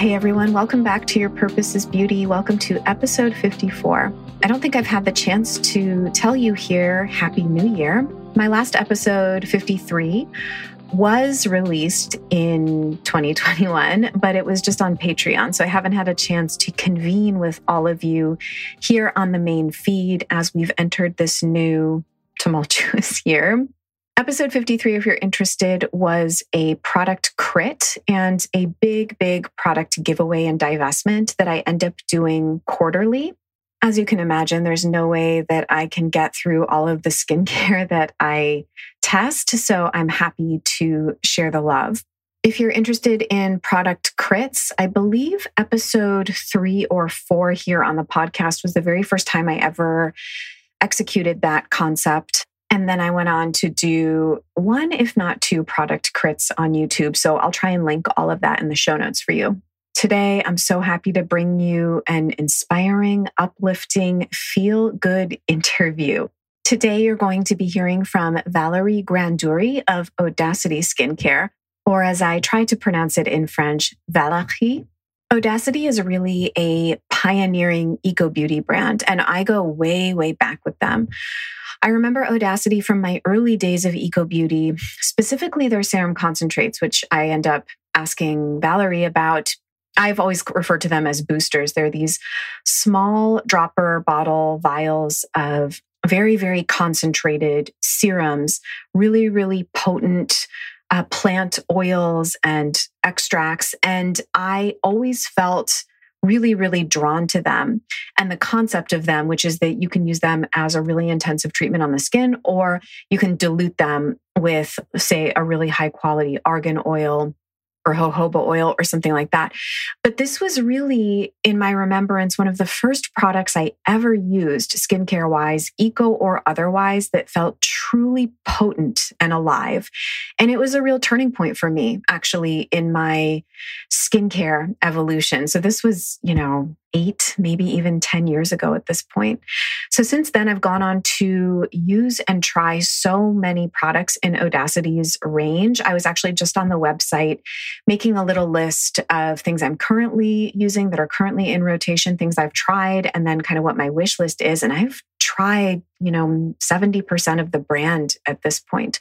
Hey everyone, welcome back to Your Purpose is Beauty. Welcome to episode 54. I don't think I've had the chance to tell you here Happy New Year. My last episode, 53, was released in 2021, but it was just on Patreon. So I haven't had a chance to convene with all of you here on the main feed as we've entered this new tumultuous year. Episode 53, if you're interested, was a product crit and a big, big product giveaway and divestment that I end up doing quarterly. As you can imagine, there's no way that I can get through all of the skincare that I test. So I'm happy to share the love. If you're interested in product crits, I believe episode three or four here on the podcast was the very first time I ever executed that concept. And then I went on to do one, if not two, product crits on YouTube. So I'll try and link all of that in the show notes for you. Today, I'm so happy to bring you an inspiring, uplifting, feel good interview. Today, you're going to be hearing from Valerie Grandury of Audacity Skincare, or as I try to pronounce it in French, Valerie. Audacity is really a pioneering eco beauty brand, and I go way, way back with them. I remember Audacity from my early days of eco beauty, specifically their serum concentrates, which I end up asking Valerie about. I've always referred to them as boosters. They're these small dropper bottle vials of very, very concentrated serums, really, really potent uh, plant oils and extracts. And I always felt really, really drawn to them and the concept of them, which is that you can use them as a really intensive treatment on the skin, or you can dilute them with, say, a really high quality argan oil or jojoba oil or something like that. But this was really, in my remembrance, one of the first products I ever used, skincare wise, eco or otherwise, that felt truly potent and alive. And it was a real turning point for me, actually, in my skincare evolution. So this was, you know, eight, maybe even 10 years ago at this point. So since then, I've gone on to use and try so many products in Audacity's range. I was actually just on the website making a little list of things I'm currently using that are currently in rotation, things I've tried, and then kind of what my wish list is. And I've tried, you know, 70% of the brand at this point.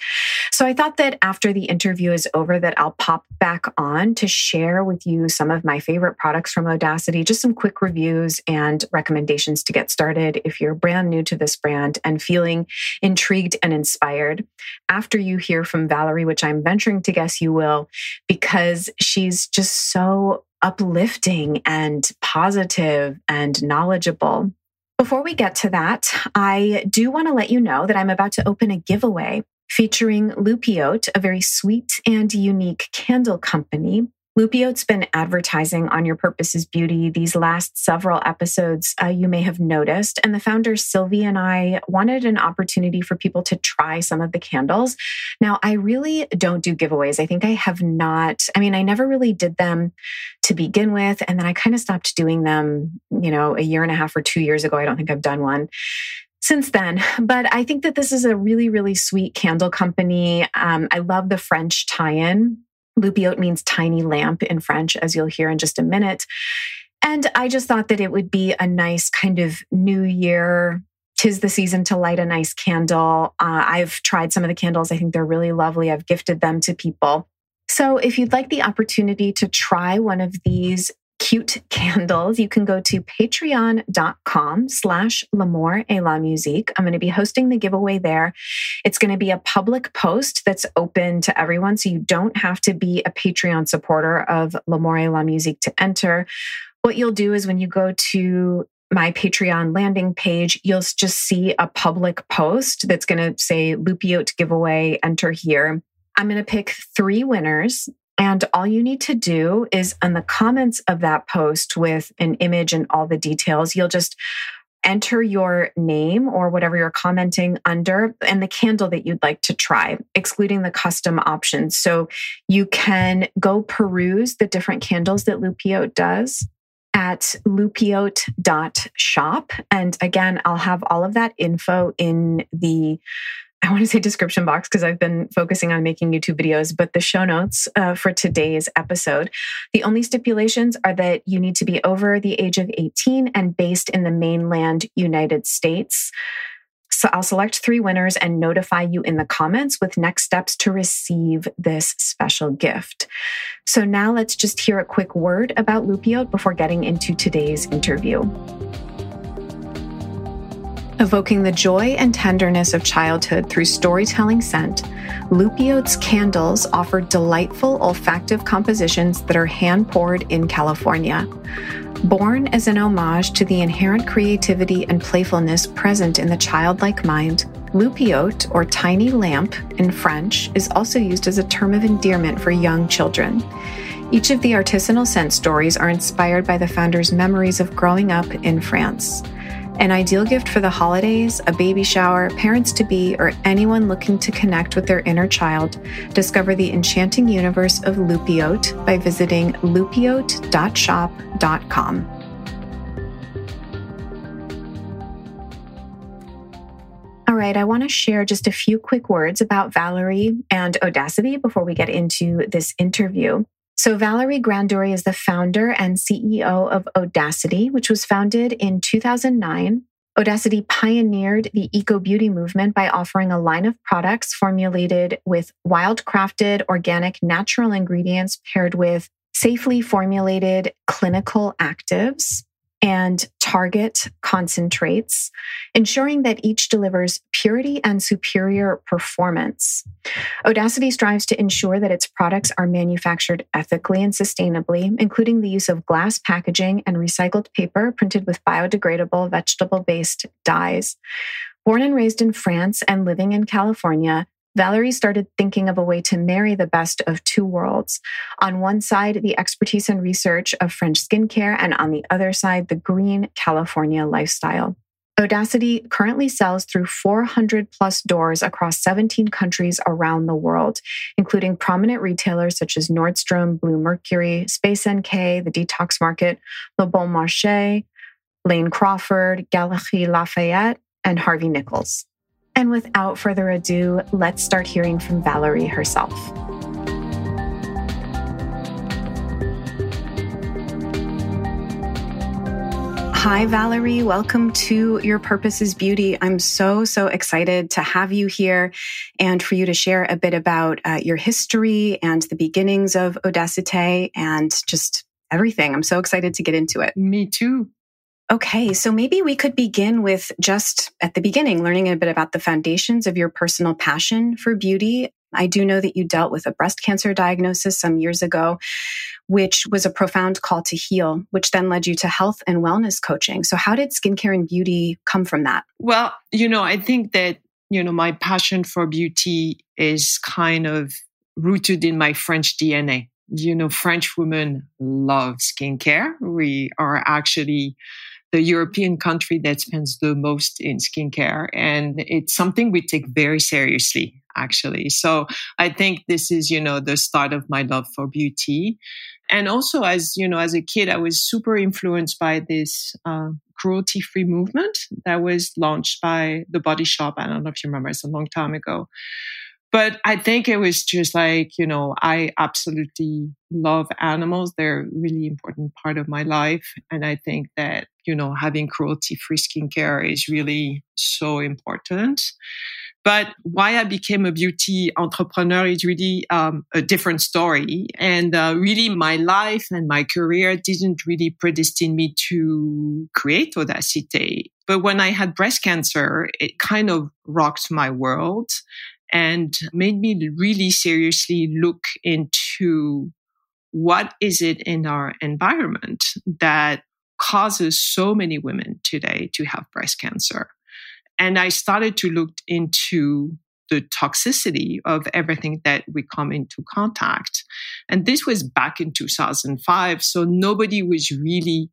So I thought that after the interview is over that I'll pop back on to share with you some of my favorite products from Audacity, just some quick reviews and recommendations to get started if you're brand new to this brand and feeling intrigued and inspired. After you hear from Valerie, which I'm venturing to guess you will, because she's just so uplifting and positive and knowledgeable. Before we get to that, I do want to let you know that I'm about to open a giveaway featuring Loupiote, a very sweet and unique candle company Loupiote's been advertising on Your Purpose is Beauty these last several episodes, uh, you may have noticed. And the founder, Sylvie, and I wanted an opportunity for people to try some of the candles. Now, I really don't do giveaways. I think I have not, I mean, I never really did them to begin with. And then I kind of stopped doing them, you know, a year and a half or two years ago. I don't think I've done one since then. But I think that this is a really, really sweet candle company. Um, I love the French tie in Loupiote means tiny lamp in French, as you'll hear in just a minute. And I just thought that it would be a nice kind of new year. Tis the season to light a nice candle. Uh, I've tried some of the candles. I think they're really lovely. I've gifted them to people. So if you'd like the opportunity to try one of these cute candles, you can go to patreon.com slash l'amour et la musique. I'm going to be hosting the giveaway there. It's going to be a public post that's open to everyone. So you don't have to be a Patreon supporter of l'amour et la musique to enter. What you'll do is when you go to my Patreon landing page, you'll just see a public post that's going to say Loupiote giveaway, enter here. I'm going to pick three winners and all you need to do is in the comments of that post with an image and all the details, you'll just enter your name or whatever you're commenting under and the candle that you'd like to try, excluding the custom options. So you can go peruse the different candles that Loupiote does at loupiote.shop. And again, I'll have all of that info in the I want to say description box because I've been focusing on making YouTube videos, but the show notes uh, for today's episode. The only stipulations are that you need to be over the age of 18 and based in the mainland United States. So I'll select three winners and notify you in the comments with next steps to receive this special gift. So now let's just hear a quick word about Loupiote before getting into today's interview. Evoking the joy and tenderness of childhood through storytelling scent, Loupiote's candles offer delightful olfactive compositions that are hand poured in California. Born as an homage to the inherent creativity and playfulness present in the childlike mind, Loupiote, or tiny lamp in French, is also used as a term of endearment for young children. Each of the artisanal scent stories are inspired by the founder's memories of growing up in France. An ideal gift for the holidays, a baby shower, parents to be, or anyone looking to connect with their inner child, discover the enchanting universe of Loupiote by visiting loupiote.shop.com. All right, I want to share just a few quick words about Valerie and Audacity before we get into this interview. So, Valerie Grandury is the founder and CEO of Audacity, which was founded in 2009. Audacity pioneered the eco beauty movement by offering a line of products formulated with wild crafted organic natural ingredients paired with safely formulated clinical actives and target concentrates, ensuring that each delivers purity and superior performance. Audacity strives to ensure that its products are manufactured ethically and sustainably, including the use of glass packaging and recycled paper printed with biodegradable vegetable based dyes. Born and raised in France and living in California, Valerie started thinking of a way to marry the best of two worlds. On one side, the expertise and research of French skincare, and on the other side, the green California lifestyle. Audacity currently sells through 400 plus doors across 17 countries around the world, including prominent retailers such as Nordstrom, Bluemercury, Space NK, the Detox Market, Le Bon Marché, Lane Crawford, Galeries Lafayette, and Harvey Nichols. And without further ado, let's start hearing from Valerie herself. Hi, Valerie. Welcome to Your Purpose is Beauty. I'm so, so excited to have you here and for you to share a bit about uh, your history and the beginnings of Odacité and just everything. I'm so excited to get into it. Me too. Okay, so maybe we could begin with just at the beginning, learning a bit about the foundations of your personal passion for beauty. I do know that you dealt with a breast cancer diagnosis some years ago, which was a profound call to heal, which then led you to health and wellness coaching. So, how did skincare and beauty come from that? Well, you know, I think that, you know, my passion for beauty is kind of rooted in my French DNA. You know, French women love skincare. We are actually the European country that spends the most in skincare. And it's something we take very seriously, actually. So I think this is, you know, the start of my love for beauty. And also as, you know, as a kid, I was super influenced by this, uh, cruelty free movement that was launched by the body shop. I don't know if you remember, it's a long time ago. But I think it was just like, you know, I absolutely love animals. They're a really important part of my life. And I think that, you know, having cruelty free skincare is really so important. But why I became a beauty entrepreneur is really um, a different story. And uh, really, my life and my career didn't really predestine me to create Odacité. But when I had breast cancer, it kind of rocked my world and made me really seriously look into what is it in our environment that causes so many women today to have breast cancer. And I started to look into the toxicity of everything that we come into contact. And this was back in 2005. So nobody was really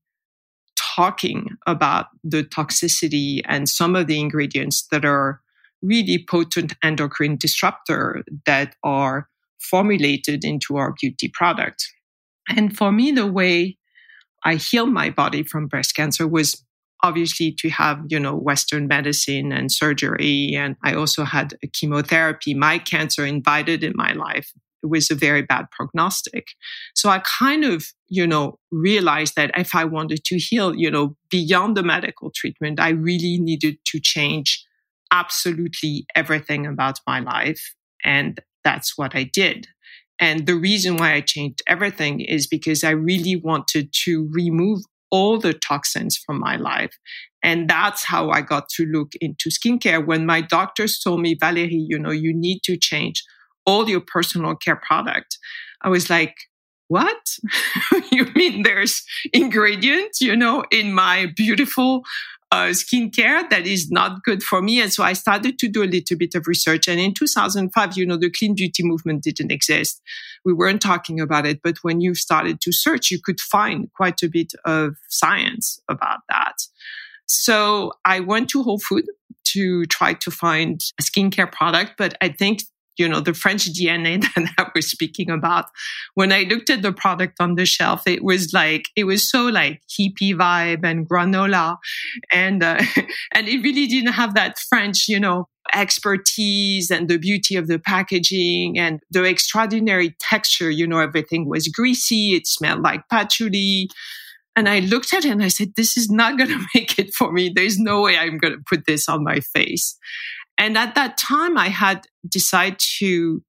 talking about the toxicity and some of the ingredients that are really potent endocrine disruptor that are formulated into our beauty product. And for me, the way I healed my body from breast cancer was obviously to have, you know, Western medicine and surgery. And I also had a chemotherapy. My cancer invited in my life it was a very bad prognostic. So I kind of, you know, realized that if I wanted to heal, you know, beyond the medical treatment, I really needed to change absolutely everything about my life. And that's what I did. And the reason why I changed everything is because I really wanted to remove all the toxins from my life. And that's how I got to look into skincare. When my doctors told me, Valerie, you know, you need to change all your personal care product. I was like, what? you mean there's ingredients, you know, in my beautiful uh, skincare that is not good for me. And so I started to do a little bit of research. And in 2005, you know, the clean beauty movement didn't exist. We weren't talking about it. But when you started to search, you could find quite a bit of science about that. So I went to Whole Food to try to find a skincare product. But I think you know, the French DNA that I was speaking about. When I looked at the product on the shelf, it was like, it was so like hippie vibe and granola. And, uh, and it really didn't have that French, you know, expertise and the beauty of the packaging and the extraordinary texture. You know, everything was greasy. It smelled like patchouli. And I looked at it and I said, this is not going to make it for me. There's no way I'm going to put this on my face. And at that time, I had decided to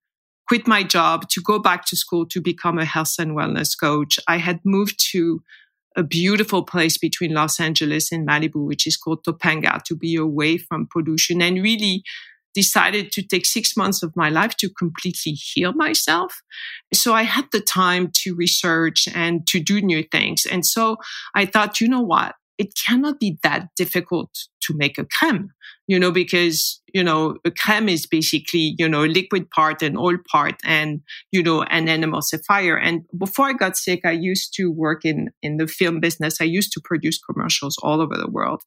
quit my job to go back to school to become a health and wellness coach. I had moved to a beautiful place between Los Angeles and Malibu, which is called Topanga, to be away from pollution and really decided to take six months of my life to completely heal myself. So I had the time to research and to do new things. And so I thought, you know what? It cannot be that difficult to make a creme you know, because, you know, a creme is basically, you know, a liquid part and oil part and, you know, an animal emulsifier. And before I got sick, I used to work in, in the film business. I used to produce commercials all over the world.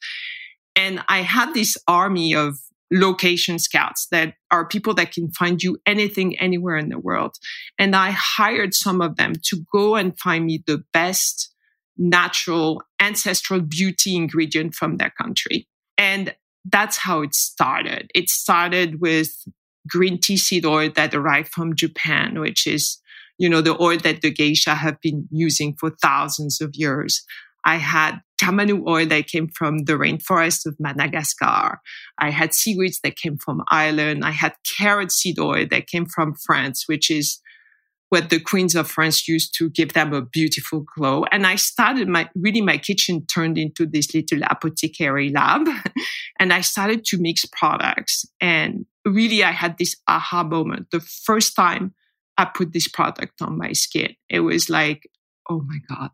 And I had this army of location scouts that are people that can find you anything anywhere in the world. And I hired some of them to go and find me the best natural ancestral beauty ingredient from their country. And that's how it started. It started with green tea seed oil that arrived from Japan, which is, you know, the oil that the geisha have been using for thousands of years. I had tamanu oil that came from the rainforest of Madagascar. I had seaweeds that came from Ireland. I had carrot seed oil that came from France, which is what the queens of France used to give them a beautiful glow. And I started my, really my kitchen turned into this little apothecary lab and I started to mix products. And really I had this aha moment. The first time I put this product on my skin, it was like, oh my God,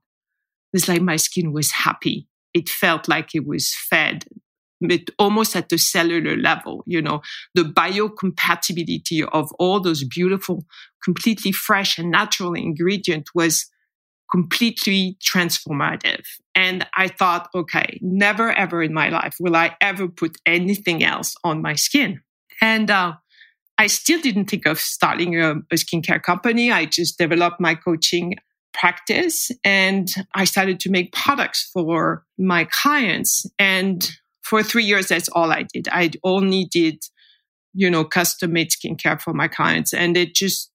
it's like my skin was happy. It felt like it was fed but almost at the cellular level, you know, the biocompatibility of all those beautiful, completely fresh and natural ingredients was completely transformative. And I thought, okay, never ever in my life will I ever put anything else on my skin. And uh, I still didn't think of starting a, a skincare company. I just developed my coaching practice and I started to make products for my clients. And for three years, that's all I did. I only did, you know, custom made skincare for my clients. And it just,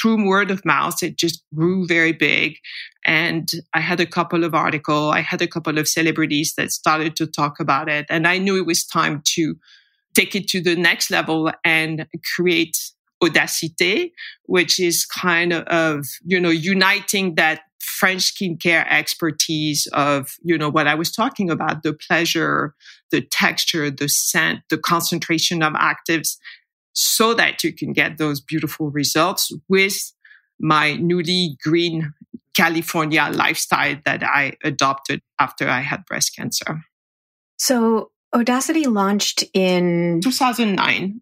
through word of mouth, it just grew very big. And I had a couple of articles, I had a couple of celebrities that started to talk about it. And I knew it was time to take it to the next level and create Odacité, which is kind of, you know, uniting that French skincare expertise of, you know, what I was talking about, the pleasure, the texture, the scent, the concentration of actives, so that you can get those beautiful results with my newly green California lifestyle that I adopted after I had breast cancer. So Audacity launched in 2009.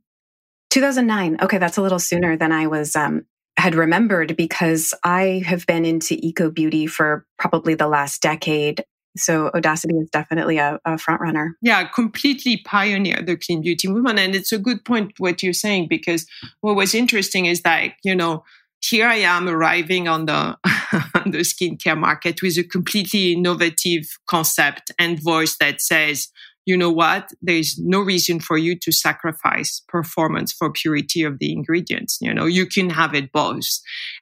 2009. Okay, that's a little sooner than I was um, had remembered because I have been into eco beauty for probably the last decade. So Audacity is definitely a, a front runner. Yeah, completely pioneer the clean beauty movement. And it's a good point what you're saying, because what was interesting is that, you know, here I am arriving on the on the skincare market with a completely innovative concept and voice that says, you know what? There's no reason for you to sacrifice performance for purity of the ingredients. You know, you can have it both.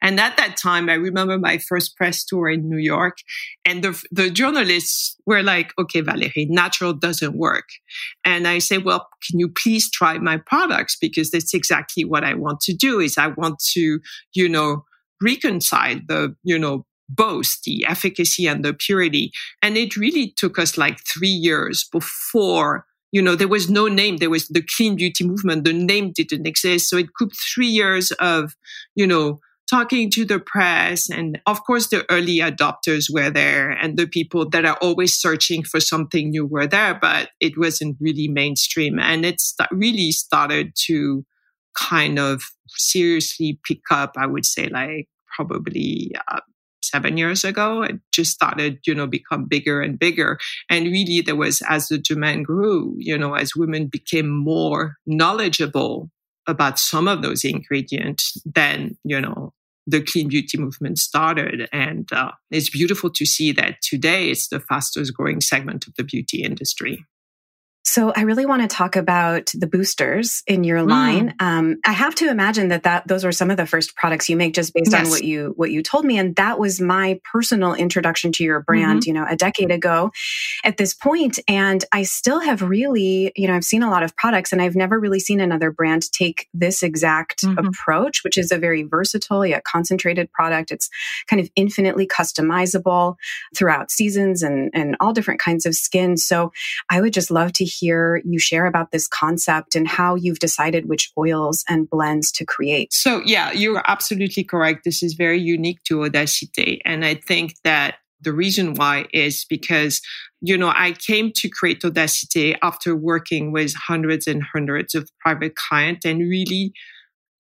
And at that time, I remember my first press tour in New York and the, the journalists were like, okay, Valérie, natural doesn't work. And I say, well, can you please try my products? Because that's exactly what I want to do is I want to, you know, reconcile the, you know, both the efficacy and the purity. And it really took us like three years before, you know, there was no name. There was the clean beauty movement. The name didn't exist. So it took three years of, you know, talking to the press. And of course, the early adopters were there and the people that are always searching for something new were there, but it wasn't really mainstream. And it st- really started to kind of seriously pick up, I would say, like probably uh, seven years ago. It just started, you know, become bigger and bigger. And really there was, as the demand grew, you know, as women became more knowledgeable about some of those ingredients, then, you know, the clean beauty movement started. And uh, it's beautiful to see that today it's the fastest growing segment of the beauty industry. So I really want to talk about the boosters in your mm. line. Um, I have to imagine that that those were some of the first products you make, just based yes. on what you what you told me, and that was my personal introduction to your brand. Mm-hmm. You know, a decade ago, at this point, and I still have really, you know, I've seen a lot of products, and I've never really seen another brand take this exact mm-hmm. approach, which is a very versatile yet concentrated product. It's kind of infinitely customizable throughout seasons and and all different kinds of skin. So I would just love to hear you share about this concept and how you've decided which oils and blends to create. So, yeah, you're absolutely correct. This is very unique to Odacité. And I think that the reason why is because, you know, I came to create Odacité after working with hundreds and hundreds of private clients and really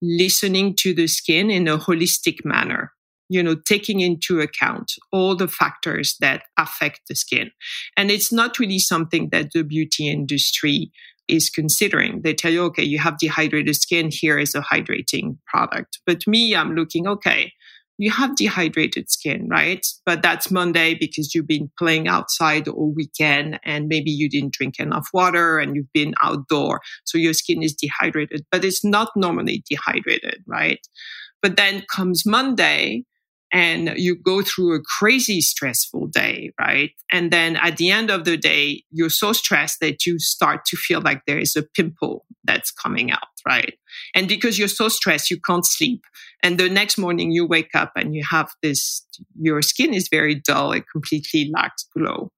listening to the skin in a holistic manner you know, taking into account all the factors that affect the skin. And it's not really something that the beauty industry is considering. They tell you, okay, you have dehydrated skin. Here is a hydrating product. But me, I'm looking, okay, you have dehydrated skin, right? But that's Monday because you've been playing outside all weekend and maybe you didn't drink enough water and you've been outdoor. So your skin is dehydrated, but it's not normally dehydrated, right? But then comes Monday and you go through a crazy stressful day, right? And then at the end of the day, you're so stressed that you start to feel like there is a pimple that's coming out, right? And because you're so stressed, you can't sleep. And the next morning you wake up and you have this, your skin is very dull. It completely lacks glow.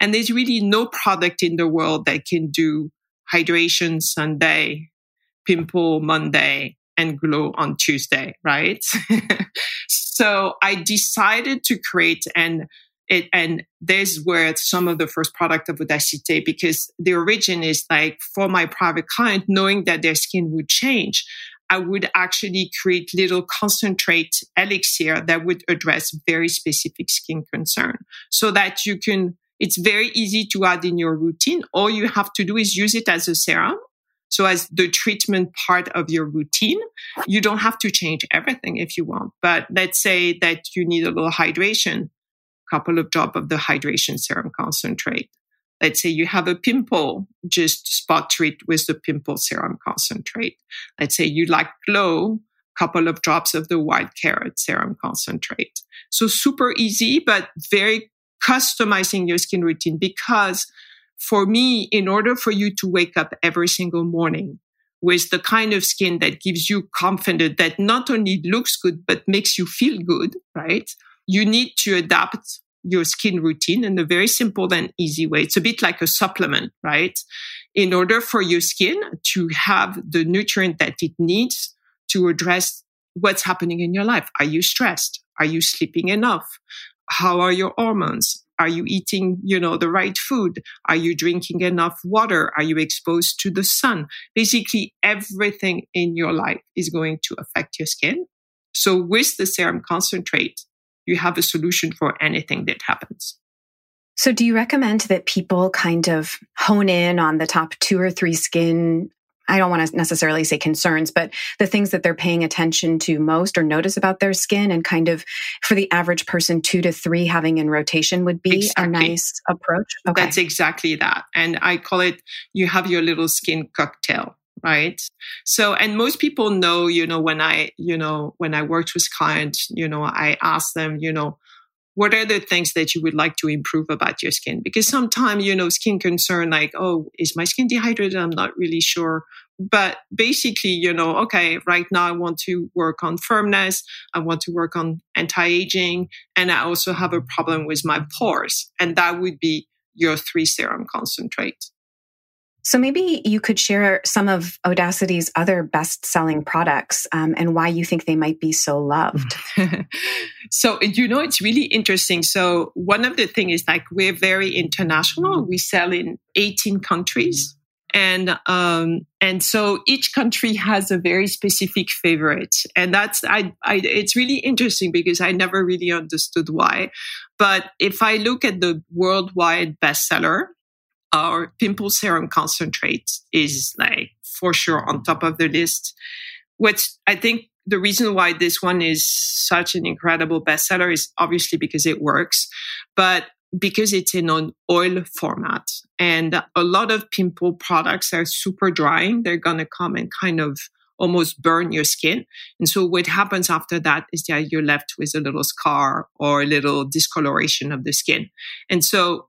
And there's really no product in the world that can do hydration Sunday, pimple Monday, and glow on Tuesday, right? so I decided to create and it, and there's where some of the first product of Odacité, because the origin is like for my private client, knowing that their skin would change, I would actually create little concentrate elixir that would address very specific skin concern so that you can, it's very easy to add in your routine. All you have to do is use it as a serum so as the treatment part of your routine, you don't have to change everything if you want. But let's say that you need a little hydration, couple of drop of the hydration serum concentrate. Let's say you have a pimple, just spot treat with the pimple serum concentrate. Let's say you like glow, couple of drops of the white carrot serum concentrate. So super easy, but very customizing your skin routine because for me, in order for you to wake up every single morning with the kind of skin that gives you confidence that not only looks good, but makes you feel good, right? You need to adapt your skin routine in a very simple and easy way. It's a bit like a supplement, right? In order for your skin to have the nutrient that it needs to address what's happening in your life. Are you stressed? Are you sleeping enough? How are your hormones? Are you eating, you know, the right food? Are you drinking enough water? Are you exposed to the sun? Basically, everything in your life is going to affect your skin. So with the serum concentrate, you have a solution for anything that happens. So, do you recommend that people kind of hone in on the top two or three skin I don't want to necessarily say concerns, but the things that they're paying attention to most or notice about their skin and kind of for the average person, two to three having in rotation would be exactly. a nice approach. Okay. That's exactly that. And I call it, you have your little skin cocktail right so and most people know you know when i you know when i worked with clients you know i ask them you know what are the things that you would like to improve about your skin? Because sometimes, you know, skin concern like, oh, is my skin dehydrated? I'm not really sure. But basically, you know, okay, right now I want to work on firmness. I want to work on anti-aging. And I also have a problem with my pores. And that would be your three serum concentrate. So maybe you could share some of Audacity's other best-selling products um, and why you think they might be so loved. so you know, it's really interesting. So one of the things is like we're very international. We sell in 18 countries. And um, and so each country has a very specific favorite, and that's I, I it's really interesting because I never really understood why. But if I look at the worldwide bestseller, our pimple serum concentrate is like for sure on top of the list. Which I think the reason why this one is such an incredible bestseller is obviously because it works, but because it's in an oil format. And a lot of pimple products are super drying. They're going to come and kind of almost burn your skin. And so what happens after that is that you're left with a little scar or a little discoloration of the skin. And so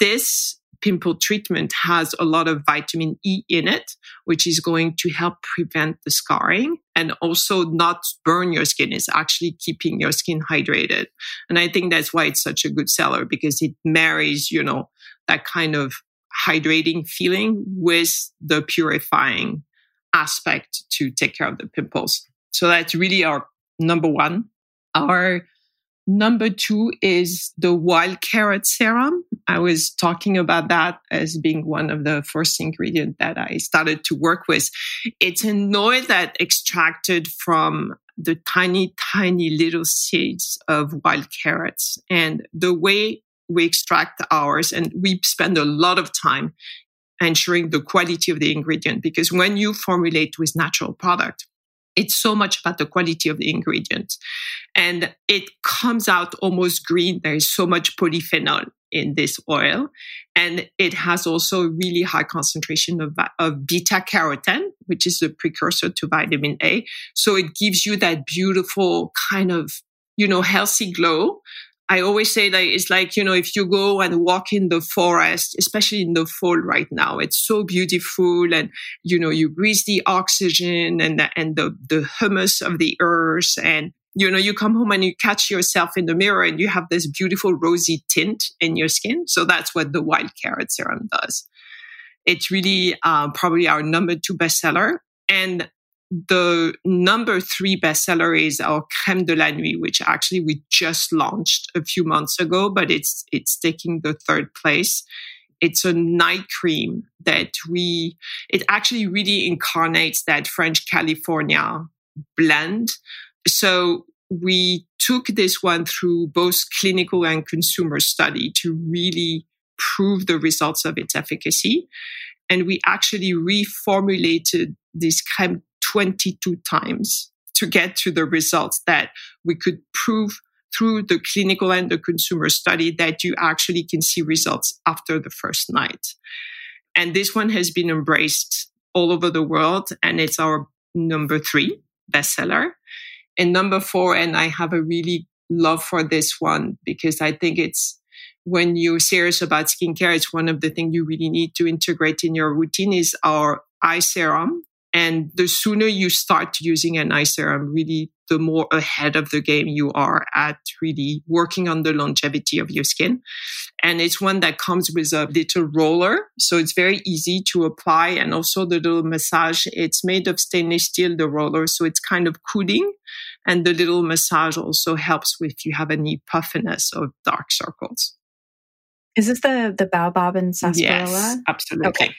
this pimple treatment has a lot of vitamin E in it, which is going to help prevent the scarring and also not burn your skin. It's actually keeping your skin hydrated. And I think that's why it's such a good seller because it marries, you know, that kind of hydrating feeling with the purifying aspect to take care of the pimples. So that's really our number one. Our Number two is the wild carrot serum. I was talking about that as being one of the first ingredients that I started to work with. It's an oil that extracted from the tiny, tiny little seeds of wild carrots. And the way we extract ours, and we spend a lot of time ensuring the quality of the ingredient because when you formulate with natural product, it's so much about the quality of the ingredients. And it comes out almost green. There is so much polyphenol in this oil. And it has also a really high concentration of, of beta carotene, which is the precursor to vitamin A. So it gives you that beautiful kind of, you know, healthy glow I always say that it's like, you know, if you go and walk in the forest, especially in the fall right now, it's so beautiful and, you know, you breathe the oxygen and, the, and the, the humus of the earth and, you know, you come home and you catch yourself in the mirror and you have this beautiful rosy tint in your skin. So that's what the wild carrot serum does. It's really uh, probably our number two bestseller. And the number three bestseller is our crème de la nuit, which actually we just launched a few months ago, but it's it's taking the third place. It's a night cream that we it actually really incarnates that French California blend. So we took this one through both clinical and consumer study to really prove the results of its efficacy. And we actually reformulated this crème 22 times to get to the results that we could prove through the clinical and the consumer study that you actually can see results after the first night. And this one has been embraced all over the world and it's our number three bestseller. And number four, and I have a really love for this one because I think it's when you're serious about skincare, it's one of the things you really need to integrate in your routine is our eye serum and the sooner you start using an eye serum, really, the more ahead of the game you are at really working on the longevity of your skin. And it's one that comes with a little roller. So it's very easy to apply. And also the little massage, it's made of stainless steel, the roller. So it's kind of cooling. And the little massage also helps with if you have any puffiness or dark circles. Is this the the baobab and sarsaparilla? Yes, absolutely. Okay.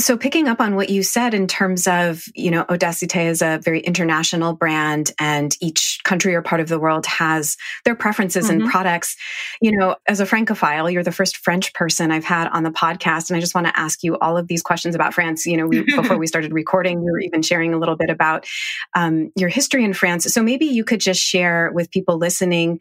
So picking up on what you said in terms of, you know, Odacité is a very international brand and each country or part of the world has their preferences mm-hmm. and products. You know, as a Francophile, you're the first French person I've had on the podcast. And I just want to ask you all of these questions about France. You know, we, before we started recording, we were even sharing a little bit about um, your history in France. So maybe you could just share with people listening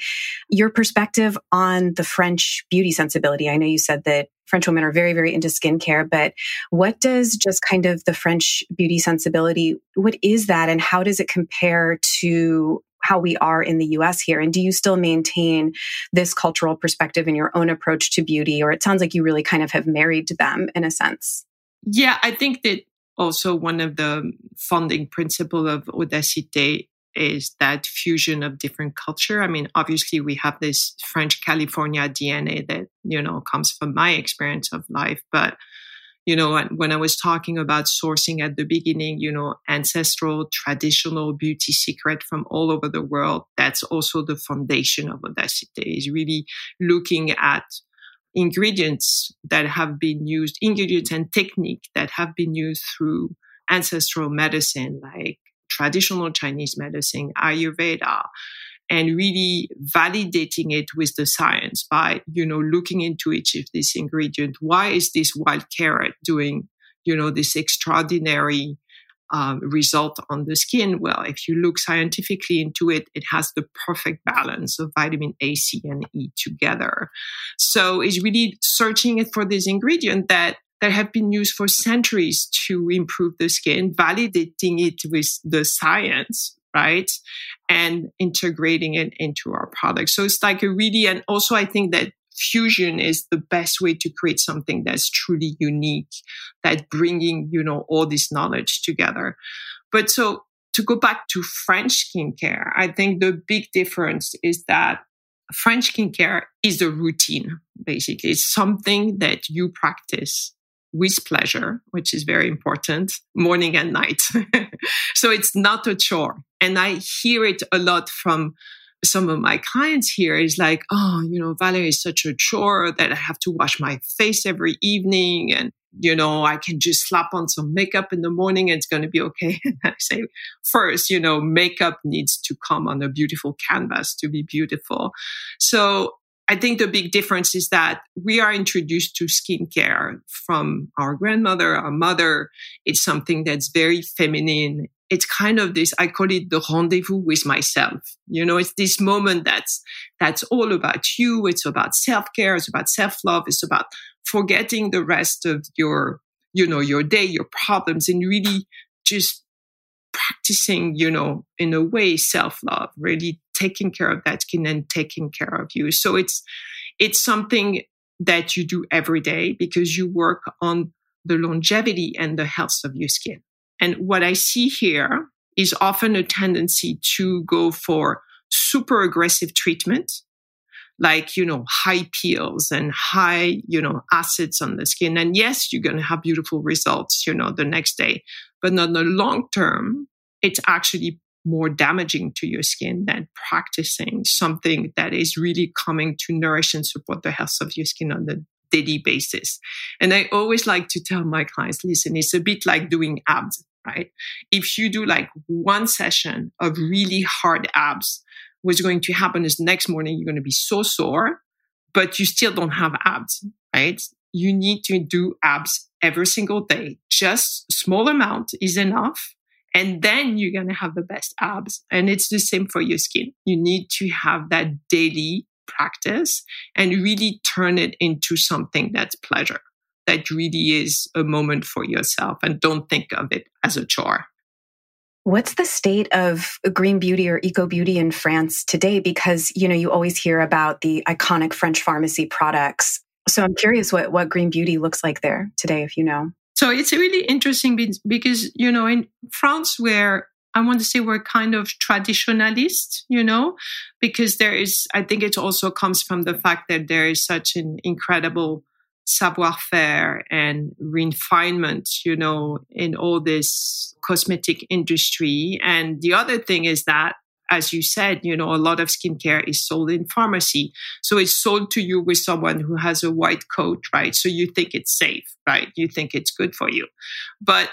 your perspective on the French beauty sensibility. I know you said that French women are very, very into skincare, but what does just kind of the French beauty sensibility, what is that and how does it compare to how we are in the US here? And do you still maintain this cultural perspective in your own approach to beauty? Or it sounds like you really kind of have married them in a sense. Yeah, I think that also one of the founding principle of Odacité is that fusion of different culture. I mean, obviously we have this French California DNA that, you know, comes from my experience of life. But, you know, when I was talking about sourcing at the beginning, you know, ancestral, traditional beauty secret from all over the world, that's also the foundation of Odacité is really looking at ingredients that have been used, ingredients and technique that have been used through ancestral medicine like traditional Chinese medicine, Ayurveda, and really validating it with the science by, you know, looking into each of these ingredients. Why is this wild carrot doing, you know, this extraordinary um, result on the skin? Well, if you look scientifically into it, it has the perfect balance of vitamin A, C, and E together. So it's really searching it for this ingredient that that have been used for centuries to improve the skin, validating it with the science, right? And integrating it into our product. So it's like a really, and also I think that fusion is the best way to create something that's truly unique, that bringing, you know, all this knowledge together. But so to go back to French skincare, I think the big difference is that French skincare is a routine, basically. It's something that you practice with pleasure, which is very important, morning and night. so it's not a chore. And I hear it a lot from some of my clients here is like, oh, you know, Valerie is such a chore that I have to wash my face every evening. And, you know, I can just slap on some makeup in the morning and it's going to be okay. And I say, first, you know, makeup needs to come on a beautiful canvas to be beautiful. So I think the big difference is that we are introduced to skincare from our grandmother, our mother. It's something that's very feminine. It's kind of this, I call it the rendezvous with myself. You know, it's this moment that's, that's all about you. It's about self care. It's about self love. It's about forgetting the rest of your, you know, your day, your problems and really just practicing, you know, in a way, self love, really taking care of that skin and taking care of you. So it's, it's something that you do every day because you work on the longevity and the health of your skin. And what I see here is often a tendency to go for super aggressive treatment, like, you know, high peels and high, you know, acids on the skin. And yes, you're going to have beautiful results, you know, the next day. But on the long term, it's actually more damaging to your skin than practicing something that is really coming to nourish and support the health of your skin on a daily basis. And I always like to tell my clients, listen, it's a bit like doing abs, right? If you do like one session of really hard abs, what's going to happen is next morning you're going to be so sore, but you still don't have abs, right? You need to do abs every single day. Just small amount is enough and then you're going to have the best abs. And it's the same for your skin. You need to have that daily practice and really turn it into something that's pleasure, that really is a moment for yourself and don't think of it as a chore. What's the state of green beauty or eco beauty in France today? Because, you know, you always hear about the iconic French pharmacy products. So I'm curious what, what green beauty looks like there today, if you know. So it's really interesting because, you know, in France, where I want to say we're kind of traditionalist, you know, because there is, I think it also comes from the fact that there is such an incredible savoir faire and refinement, you know, in all this cosmetic industry. And the other thing is that as you said, you know, a lot of skincare is sold in pharmacy. So it's sold to you with someone who has a white coat, right? So you think it's safe, right? You think it's good for you. But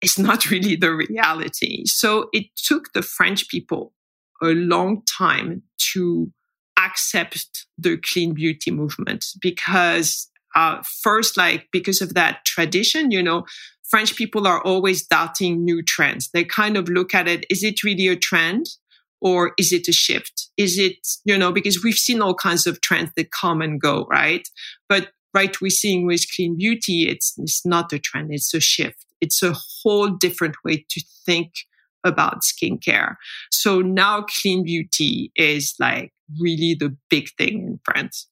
it's not really the reality. So it took the French people a long time to accept the clean beauty movement because uh, first, like because of that tradition, you know, French people are always doubting new trends. They kind of look at it, is it really a trend? Or is it a shift? Is it, you know, because we've seen all kinds of trends that come and go, right? But right, we're seeing with clean beauty, it's, it's not a trend, it's a shift. It's a whole different way to think about skincare. So now clean beauty is like really the big thing in France.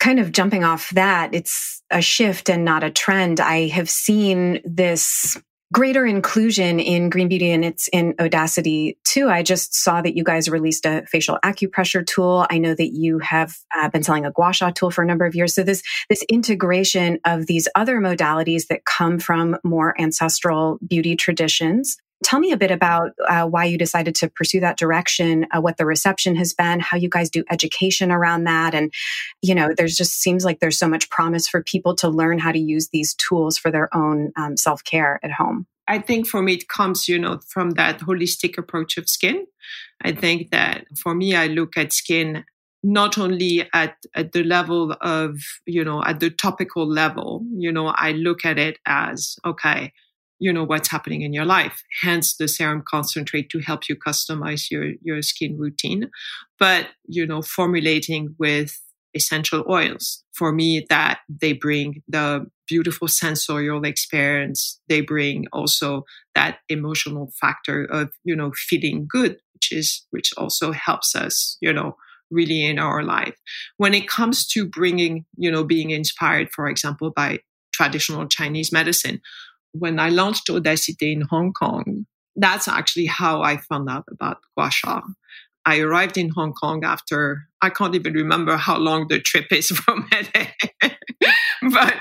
Kind of jumping off that, it's a shift and not a trend. I have seen this greater inclusion in green beauty and it's in Odacité too. I just saw that you guys released a facial acupressure tool. I know that you have uh, been selling a gua sha tool for a number of years. So this, this integration of these other modalities that come from more ancestral beauty traditions Tell me a bit about uh, why you decided to pursue that direction, uh, what the reception has been, how you guys do education around that. And, you know, there's just seems like there's so much promise for people to learn how to use these tools for their own um, self care at home. I think for me, it comes, you know, from that holistic approach of skin. I think that for me, I look at skin not only at, at the level of, you know, at the topical level, you know, I look at it as, okay, you know what's happening in your life hence the serum concentrate to help you customize your your skin routine. But you know formulating with essential oils for me that they bring the beautiful sensorial experience. They bring also that emotional factor of you know feeling good which is which also helps us you know really in our life. When it comes to bringing you know being inspired for example by traditional chinese medicine when I launched Odacité in Hong Kong, that's actually how I found out about gua sha. I arrived in Hong Kong after I can't even remember how long the trip is from LA. but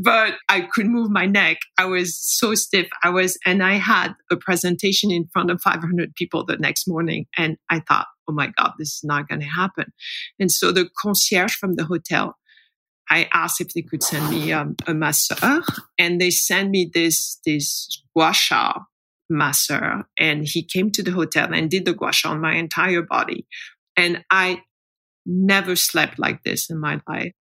but I could move my neck. I was so stiff. I was and I had a presentation in front of 500 people the next morning and I thought, "Oh my god, this is not going to happen." And so the concierge from the hotel I asked if they could send me um, a masseur, and they sent me this this gua sha masseur, and he came to the hotel and did the gua sha on my entire body, and I never slept like this in my life.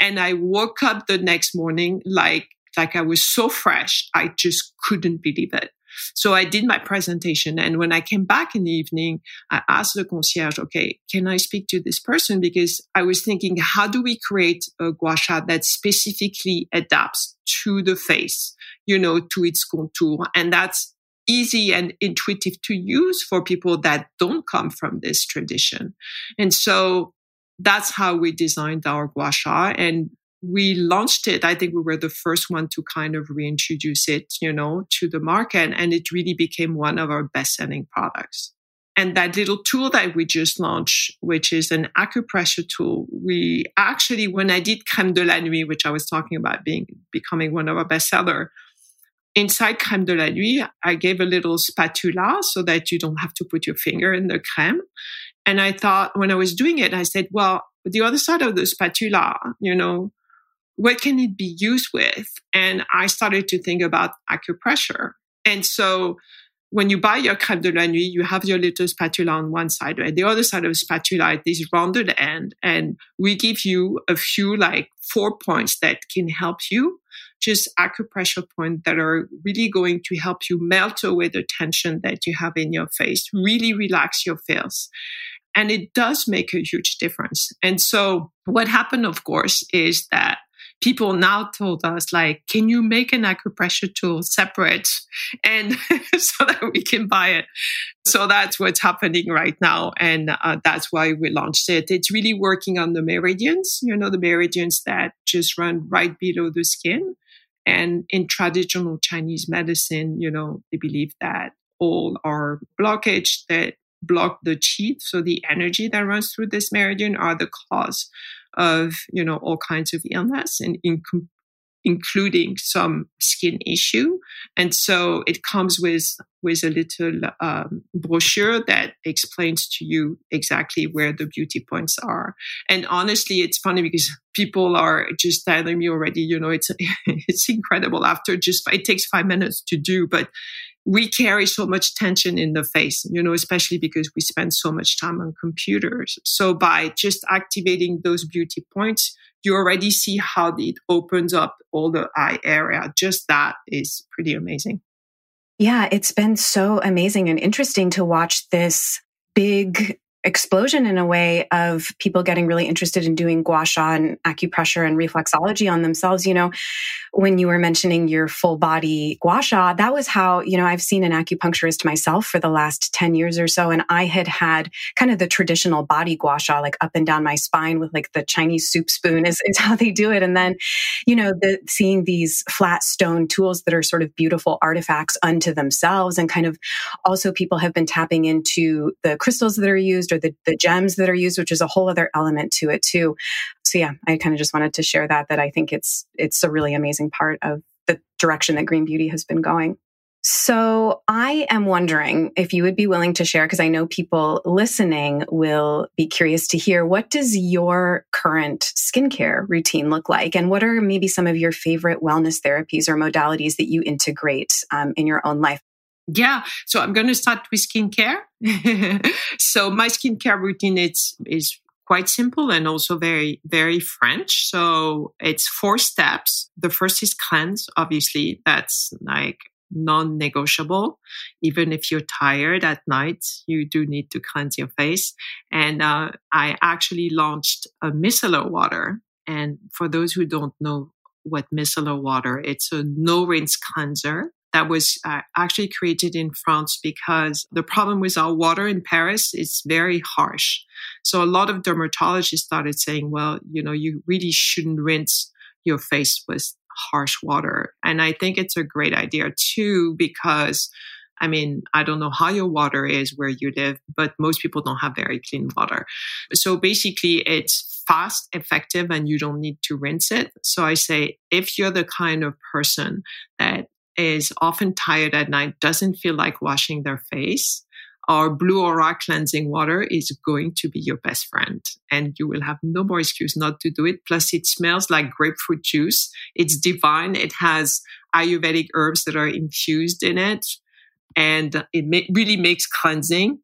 And I woke up the next morning like like I was so fresh, I just couldn't believe it. So I did my presentation. And when I came back in the evening, I asked the concierge, okay, can I speak to this person? Because I was thinking, how do we create a gua sha that specifically adapts to the face, you know, to its contour? And that's easy and intuitive to use for people that don't come from this tradition. And so that's how we designed our gua sha. And we launched it. I think we were the first one to kind of reintroduce it, you know, to the market. And it really became one of our best selling products. And that little tool that we just launched, which is an acupressure tool, we actually, when I did Crème de la Nuit, which I was talking about being becoming one of our bestseller, inside Crème de la Nuit, I gave a little spatula so that you don't have to put your finger in the crème. And I thought when I was doing it, I said, well, the other side of the spatula, you know, what can it be used with? And I started to think about acupressure. And so when you buy your crème de la nuit, you have your little spatula on one side, right? The other side of the spatula is this rounded end. And we give you a few, like four points that can help you, just acupressure points that are really going to help you melt away the tension that you have in your face, really relax your face. And it does make a huge difference. And so what happened, of course, is that people now told us like, can you make an acupressure tool separate and so that we can buy it? So that's what's happening right now. And uh, that's why we launched it. It's really working on the meridians, you know, the meridians that just run right below the skin. And in traditional Chinese medicine, you know, they believe that all our blockage that block the qi, so the energy that runs through this meridian, are the cause of you know all kinds of illness and in, including some skin issue. And so it comes with with a little um, brochure that explains to you exactly where the beauty points are. And honestly, it's funny because people are just telling me already, you know, it's it's incredible after just it takes five minutes to do, but we carry so much tension in the face, you know, especially because we spend so much time on computers. So by just activating those beauty points, you already see how it opens up all the eye area. Just that is pretty amazing. Yeah, it's been so amazing and interesting to watch this big explosion in a way of people getting really interested in doing gua sha and acupressure and reflexology on themselves. You know, when you were mentioning your full body gua sha, that was how, you know, I've seen an acupuncturist myself for the last 10 years or so. And I had had kind of the traditional body gua sha, like up and down my spine with like the Chinese soup spoon is, is how they do it. And then, you know, the, seeing these flat stone tools that are sort of beautiful artifacts unto themselves and kind of also people have been tapping into the crystals that are used or the, the gems that are used, which is a whole other element to it too. So yeah, I kind of just wanted to share that, that I think it's, it's a really amazing part of the direction that Green Beauty has been going. So I am wondering if you would be willing to share, because I know people listening will be curious to hear what does your current skincare routine look like? And what are maybe some of your favorite wellness therapies or modalities that you integrate um, in your own life? Yeah. So I'm going to start with skincare. so my skincare routine is, is quite simple and also very, very French. So it's four steps. The first is cleanse. Obviously, that's like non-negotiable. Even if you're tired at night, you do need to cleanse your face. And uh, I actually launched a micellar water. And for those who don't know what micellar water, it's a no rinse cleanser that was uh, actually created in France because the problem with our water in Paris is very harsh. So a lot of dermatologists started saying, well, you know, you really shouldn't rinse your face with harsh water. And I think it's a great idea too, because I mean, I don't know how your water is where you live, but most people don't have very clean water. So basically it's fast, effective, and you don't need to rinse it. So I say, if you're the kind of person that is often tired at night, doesn't feel like washing their face, our blue aura cleansing water is going to be your best friend and you will have no more excuse not to do it. Plus it smells like grapefruit juice. It's divine. It has Ayurvedic herbs that are infused in it and it ma- really makes cleansing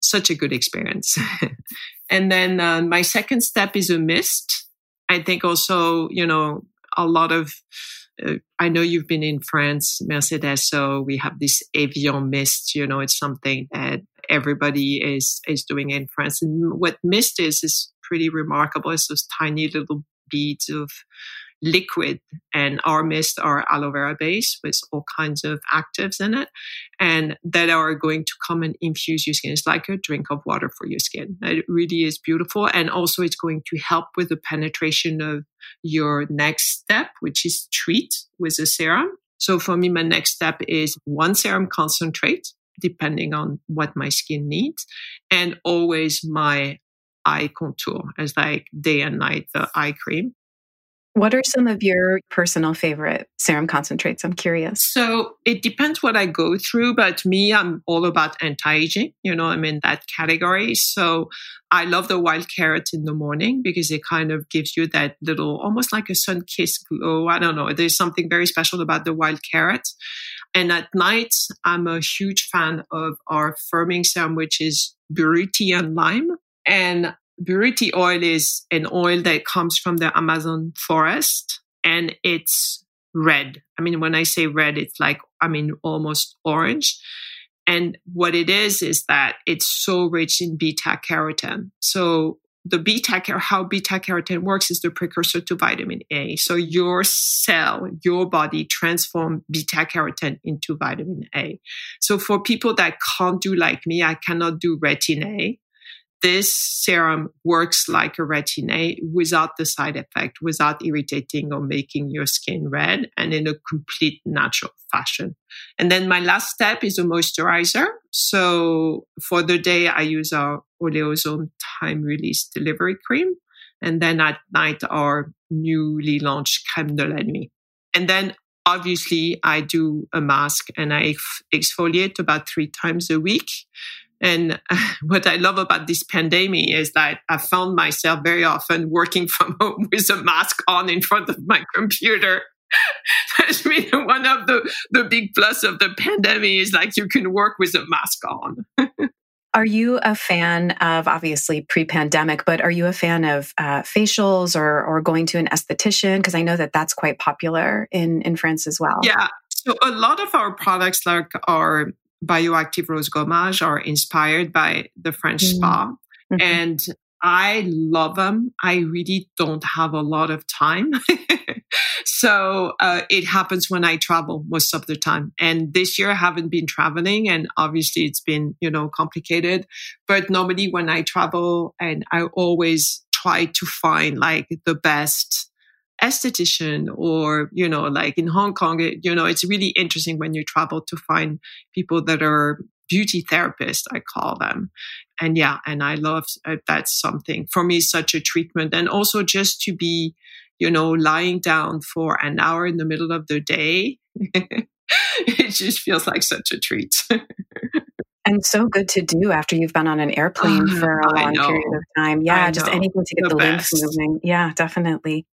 such a good experience. and then uh, my second step is a mist. I think also, you know, a lot of uh, I know you've been in France, Mercedes, so we have this Evian mist. You know, it's something that everybody is is doing in France. And what mist is is pretty remarkable. It's those tiny little beads of liquid and our mist are aloe vera based with all kinds of actives in it and that are going to come and infuse your skin. It's like a drink of water for your skin. It really is beautiful. And also it's going to help with the penetration of your next step, which is treat with a serum. So for me, my next step is one serum concentrate, depending on what my skin needs, and always my eye contour as like day and night, the eye cream. What are some of your personal favorite serum concentrates? I'm curious. So it depends what I go through, but me, I'm all about anti-aging. You know, I'm in that category. So I love the wild carrot in the morning because it kind of gives you that little, almost like a sun kissed glow. I don't know. There's something very special about the wild carrot. And at night, I'm a huge fan of our firming serum, which is Buriti and lime. And Buriti oil is an oil that comes from the Amazon forest and it's red. I mean, when I say red, it's like, I mean, almost orange. And what it is, is that it's so rich in beta carotene. So the beta how beta carotene works is the precursor to vitamin A. So your cell, your body transform beta carotene into vitamin A. So for people that can't do like me, I cannot do retin A this serum works like a retin-A without the side effect, without irritating or making your skin red and in a complete natural fashion. And then my last step is a moisturizer. So for the day, I use our Oleozome time release delivery cream. And then at night, our newly launched crème de la nuit. And then obviously I do a mask and I exfoliate about three times a week. And what I love about this pandemic is that I found myself very often working from home with a mask on in front of my computer. That's been one of the, the big plus of the pandemic is like you can work with a mask on. Are you a fan of obviously pre-pandemic, but are you a fan of uh, facials or or going to an esthetician? Because I know that that's quite popular in in France as well. Yeah, so a lot of our products, like our bioactive rose gommage, are inspired by the French mm-hmm. spa, mm-hmm. and I love them. I really don't have a lot of time. so uh, it happens when I travel most of the time. And this year I haven't been traveling and obviously it's been, you know, complicated. But normally when I travel and I always try to find like the best esthetician or, you know, like in Hong Kong, it, you know, it's really interesting when you travel to find people that are beauty therapists, I call them. And yeah, and I love uh, that's something for me, such a treatment. And also just to be, you know, lying down for an hour in the middle of the day, it just feels like such a treat. and so good to do after you've been on an airplane oh, for a long period of time. Yeah, just anything to get the, the lymph moving. Yeah, definitely.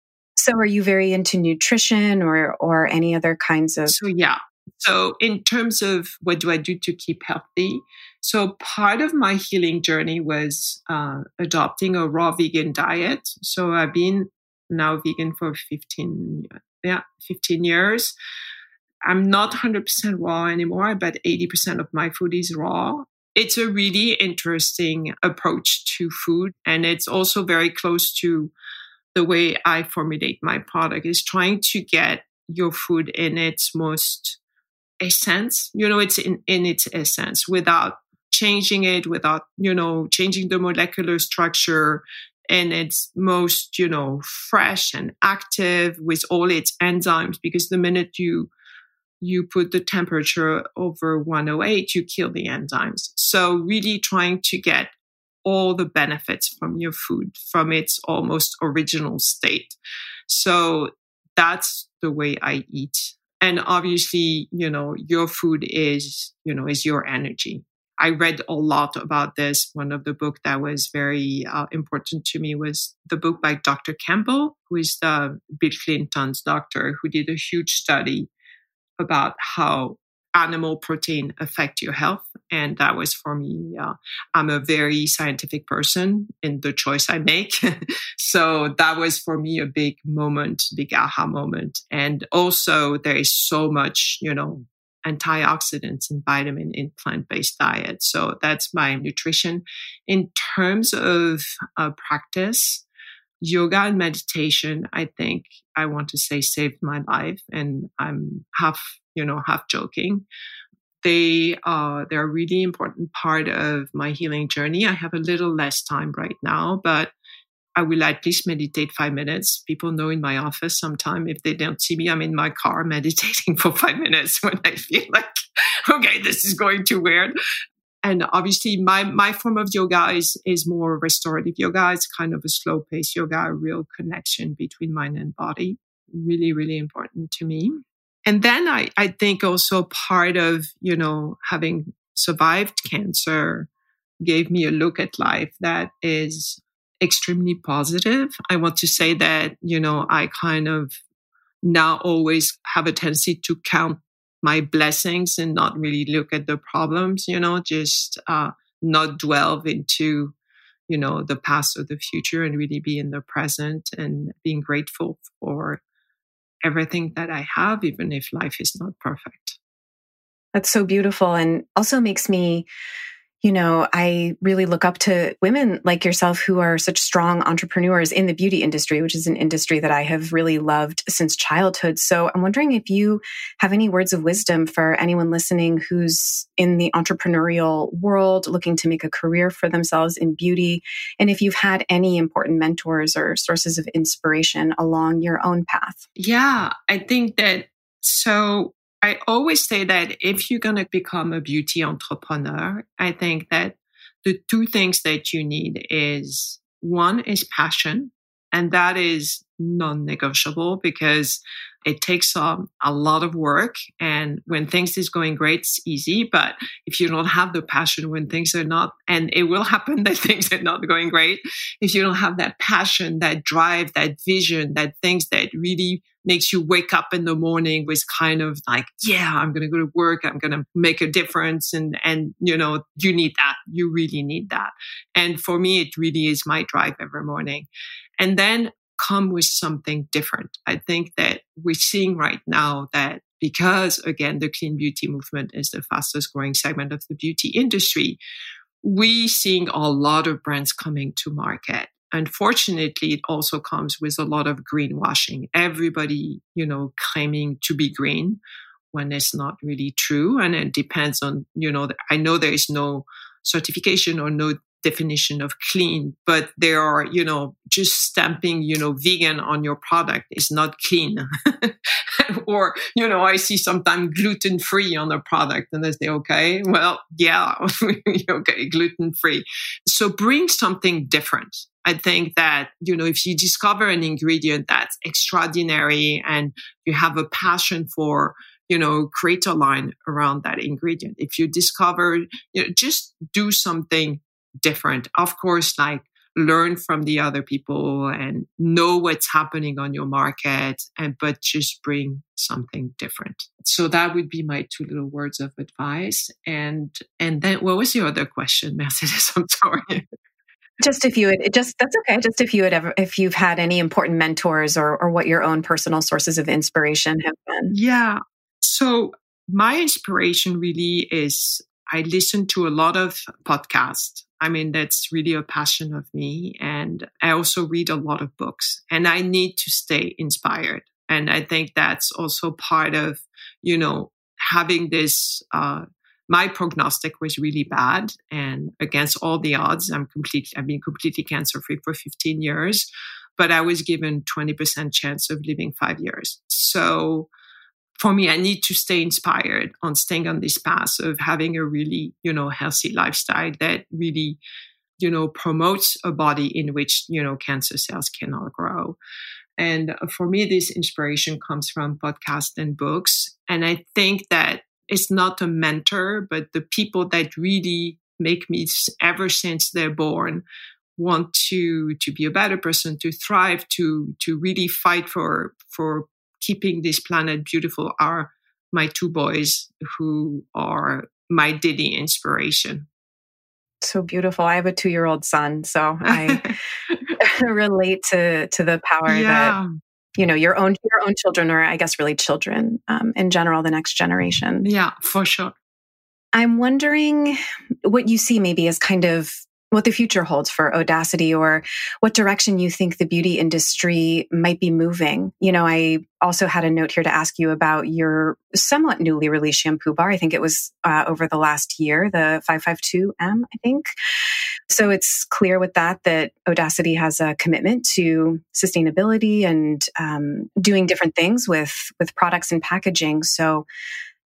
So are you very into nutrition or or any other kinds of So yeah, so, in terms of what do I do to keep healthy? So, part of my healing journey was uh, adopting a raw vegan diet. So, I've been now vegan for 15, yeah, 15 years. I'm not 100% raw anymore, but 80% of my food is raw. It's a really interesting approach to food. And it's also very close to the way I formulate my product is trying to get your food in its most essence you know it's in, in its essence without changing it without you know changing the molecular structure and it's most you know fresh and active with all its enzymes because the minute you you put the temperature over 108 you kill the enzymes. So really trying to get all the benefits from your food from its almost original state. So that's the way i eat. And obviously you know your food is you know is your energy. I read a lot about this. One of the book that was very uh, important to me was the book by dr campbell who is the bill clinton's doctor who did a huge study about how animal protein affect your health. And that was for me, uh, I'm a very scientific person in the choice I make. so that was for me a big moment, big aha moment. And also there is so much, you know, antioxidants and vitamin in plant-based diet. So that's my nutrition. In terms of uh, practice, yoga and meditation, I think I want to say saved my life. And I'm half you know, half joking. They are they're a really important part of my healing journey. I have a little less time right now, but I will at least meditate five minutes. People know in my office sometime if they don't see me, I'm in my car meditating for five minutes when I feel like, okay, this is going too weird. And obviously my, my form of yoga is, is more restorative yoga. It's kind of a slow pace yoga, a real connection between mind and body. Really, really important to me. And then I, I think also part of, you know, having survived cancer gave me a look at life that is extremely positive. I want to say that, you know, I kind of now always have a tendency to count my blessings and not really look at the problems, you know, just uh, not delve into, you know, the past or the future and really be in the present and being grateful for everything that I have, even if life is not perfect. That's so beautiful and also makes me you know, I really look up to women like yourself who are such strong entrepreneurs in the beauty industry, which is an industry that I have really loved since childhood. So I'm wondering if you have any words of wisdom for anyone listening who's in the entrepreneurial world, looking to make a career for themselves in beauty, and if you've had any important mentors or sources of inspiration along your own path. Yeah, I think that so I always say that if you're going to become a beauty entrepreneur, I think that the two things that you need is one is passion, and that is non negotiable because it takes um, a lot of work. And when things is going great, it's easy. But if you don't have the passion when things are not, and it will happen that things are not going great, if you don't have that passion, that drive, that vision, that things that really makes you wake up in the morning with kind of like, yeah, I'm going to go to work. I'm going to make a difference. And, and, you know, you need that. You really need that. And for me, it really is my drive every morning. And then come with something different. I think that we're seeing right now that because again, the clean beauty movement is the fastest growing segment of the beauty industry, we're seeing a lot of brands coming to market. Unfortunately, it also comes with a lot of greenwashing. Everybody, you know, claiming to be green when it's not really true. And it depends on, you know, I know there is no certification or no definition of clean, but there are, you know, just stamping, you know, vegan on your product is not clean. or, you know, I see sometimes gluten free on a product and they say, okay, well, yeah, okay, gluten free. So bring something different. I think that, you know, if you discover an ingredient that's extraordinary and you have a passion for, you know, create a line around that ingredient. If you discover, you know, just do something different. Of course, like learn from the other people and know what's happening on your market and but just bring something different. So that would be my two little words of advice. And and then what was your other question mercedes? I'm sorry. Just if you had just that's okay. Just if you had ever if you've had any important mentors or or what your own personal sources of inspiration have been. Yeah. So my inspiration really is i listen to a lot of podcasts I mean, that's really a passion of me. And I also read a lot of books and I need to stay inspired. And I think that's also part of, you know, having this, uh, my prognostic was really bad and against all the odds, I'm completely, I've been completely cancer free for 15 years, but I was given 20% chance of living five years. So, for me, I need to stay inspired on staying on this path of having a really, you know, healthy lifestyle that really, you know, promotes a body in which, you know, cancer cells cannot grow. And for me, this inspiration comes from podcasts and books. And I think that it's not a mentor, but the people that really make me ever since they're born want to to be a better person to thrive to to really fight for for keeping this planet beautiful are my two boys who are my Diddy inspiration. So beautiful. I have a two year old son, so I relate to to the power yeah. that you know your own your own children, or I guess really children um, in general, the next generation. Yeah, for sure. I'm wondering what you see maybe as kind of what the future holds for Odacité or what direction you think the beauty industry might be moving. You know, I also had a note here to ask you about your somewhat newly released shampoo bar. I think it was uh, over the last year, the 552M, I think. So it's clear with that that Odacité has a commitment to sustainability and um, doing different things with with products and packaging. So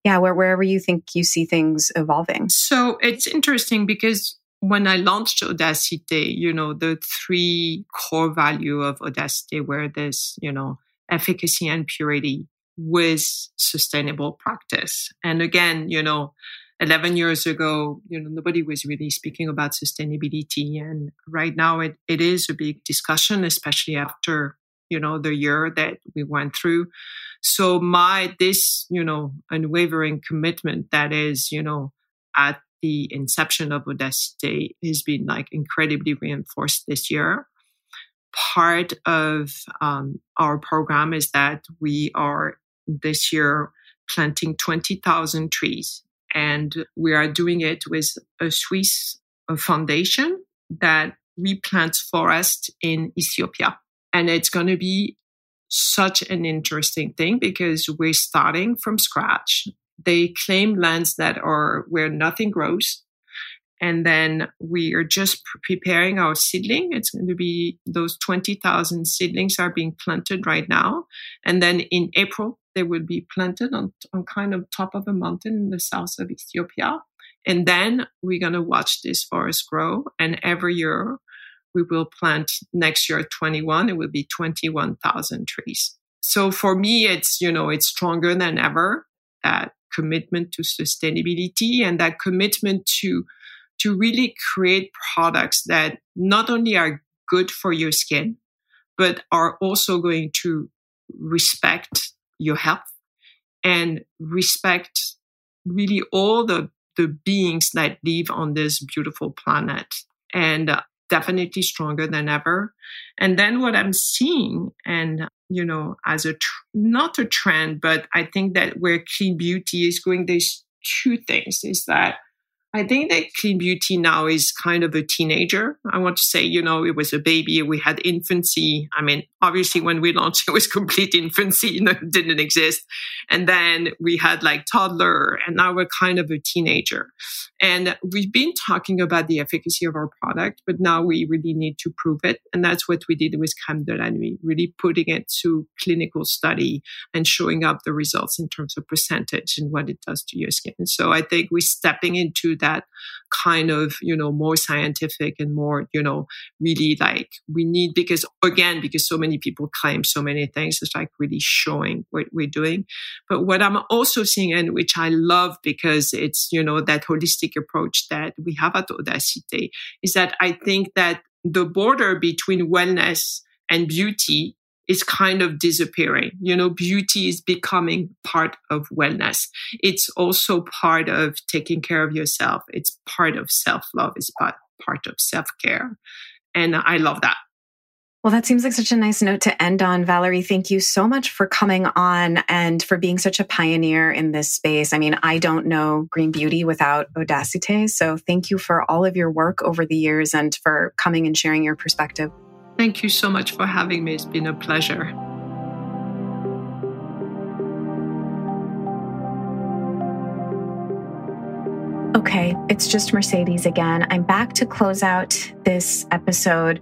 yeah, where, wherever you think you see things evolving. So it's interesting because when I launched Odacité, you know, the three core value of Odacité were this, you know, efficacy and purity with sustainable practice. And again, you know, 11 years ago, you know, nobody was really speaking about sustainability. And right now it, it is a big discussion, especially after, you know, the year that we went through. So my, this, you know, unwavering commitment that is, you know, at the inception of Odacité has been like incredibly reinforced this year. Part of um, our program is that we are this year planting 20,000 trees. And we are doing it with a Swiss foundation that replants forest in Ethiopia. And it's going to be such an interesting thing because we're starting from scratch they claim lands that are where nothing grows. And then we are just preparing our seedling. It's going to be those 20,000 seedlings are being planted right now. And then in April, they will be planted on, on kind of top of a mountain in the south of Ethiopia. And then we're going to watch this forest grow. And every year we will plant next year 21, it will be 21,000 trees. so for me, it's, you know, it's stronger than ever, that commitment to sustainability and that commitment to, to really create products that not only are good for your skin, but are also going to respect your health and respect really all the, the beings that live on this beautiful planet. And uh, definitely stronger than ever. And then what I'm seeing, and you know, as a tr- not a trend, but I think that where clean beauty is going, there's two things: is that I think that clean beauty now is kind of a teenager. I want to say, you know, it was a baby. We had infancy. I mean, obviously when we launched, it was complete infancy, you know, didn't exist. And then we had like toddler and now we're kind of a teenager. And we've been talking about the efficacy of our product, but now we really need to prove it. And that's what we did with Crème de la Nuit, really putting it to clinical study and showing up the results in terms of percentage and what it does to your skin. So I think we're stepping into that kind of, you know, more scientific and more, you know, really like we need because again, because so many people claim so many things, it's like really showing what we're doing. But what I'm also seeing and which I love because it's, you know, that holistic approach that we have at Odacité is that I think that the border between wellness and beauty is kind of disappearing. You know, beauty is becoming part of wellness. It's also part of taking care of yourself. It's part of self love. It's part, part of self care. And I love that. Well, that seems like such a nice note to end on. Valerie, thank you so much for coming on and for being such a pioneer in this space. I mean, I don't know green beauty without Odacité. So thank you for all of your work over the years and for coming and sharing your perspective. Thank you so much for having me. It's been a pleasure. Okay, it's just Mercedes again. I'm back to close out this episode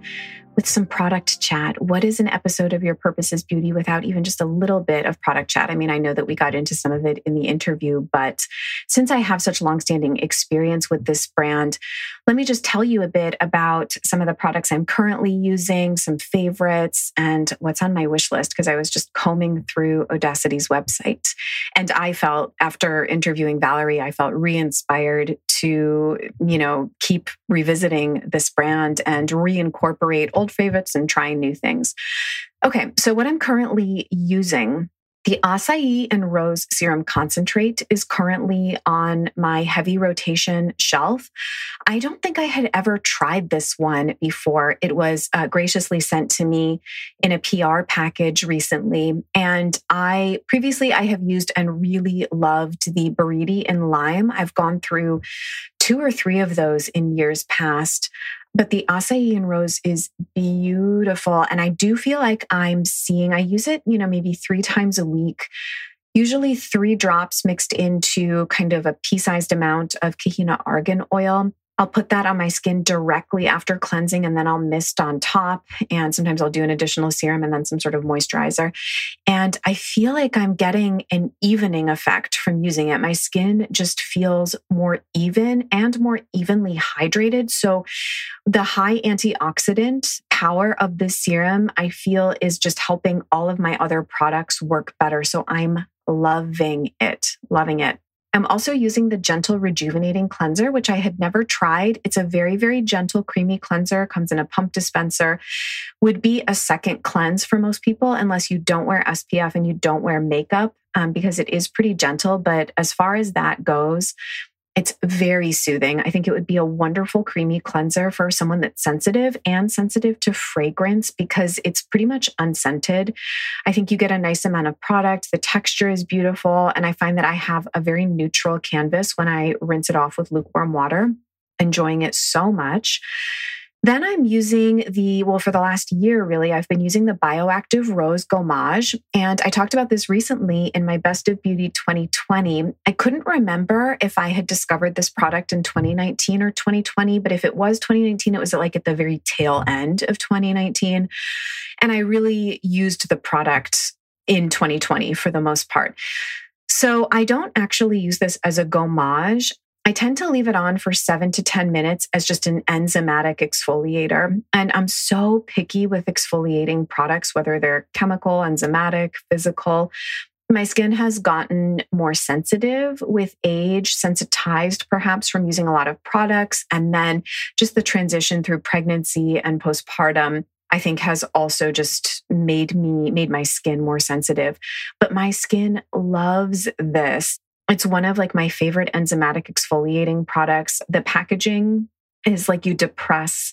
with some product chat. What is an episode of Your Purpose is Beauty without even just a little bit of product chat? I mean, I know that we got into some of it in the interview, but since I have such longstanding experience with this brand, let me just tell you a bit about some of the products I'm currently using, some favorites, and what's on my wish list because I was just combing through Odacité's website. And I felt, after interviewing Valerie, I felt re inspired to, you know, keep revisiting this brand and reincorporate old favorites and trying new things. Okay, so what I'm currently using the acai and rose serum concentrate is currently on my heavy rotation shelf. I don't think I had ever tried this one before. It was uh, graciously sent to me in a PR package recently. And I previously I have used and really loved the Buriti and lime. I've gone through two or three of those in years past. But the acai rose is beautiful. And I do feel like I'm seeing, I use it, you know, maybe three times a week, usually three drops mixed into kind of a pea sized amount of kahina argan oil. I'll put that on my skin directly after cleansing and then I'll mist on top. And sometimes I'll do an additional serum and then some sort of moisturizer. And I feel like I'm getting an evening effect from using it. My skin just feels more even and more evenly hydrated. So the high antioxidant power of this serum, I feel is just helping all of my other products work better. So I'm loving it, loving it. I'm also using the Gentle Rejuvenating Cleanser, which I had never tried. It's a very, very gentle, creamy cleanser, comes in a pump dispenser, would be a second cleanse for most people, unless you don't wear SPF and you don't wear makeup, um, because it is pretty gentle. But as far as that goes, it's very soothing. I think it would be a wonderful creamy cleanser for someone that's sensitive and sensitive to fragrance because it's pretty much unscented. I think you get a nice amount of product. The texture is beautiful. And I find that I have a very neutral canvas when I rinse it off with lukewarm water, enjoying it so much. Then I'm using the, well, for the last year, really, I've been using the Bioactive Rose Gommage. And I talked about this recently in my Best of Beauty 2020. I couldn't remember if I had discovered this product in 2019 or 2020, but if it was 2019, it was like at the very tail end of 2019. And I really used the product in 2020 for the most part. So I don't actually use this as a gommage. I tend to leave it on for seven to 10 minutes as just an enzymatic exfoliator. And I'm so picky with exfoliating products, whether they're chemical, enzymatic, physical. My skin has gotten more sensitive with age, sensitized perhaps from using a lot of products. And then just the transition through pregnancy and postpartum I think has also just made me, made my skin more sensitive. But my skin loves this. It's one of like my favorite enzymatic exfoliating products. The packaging is like you depress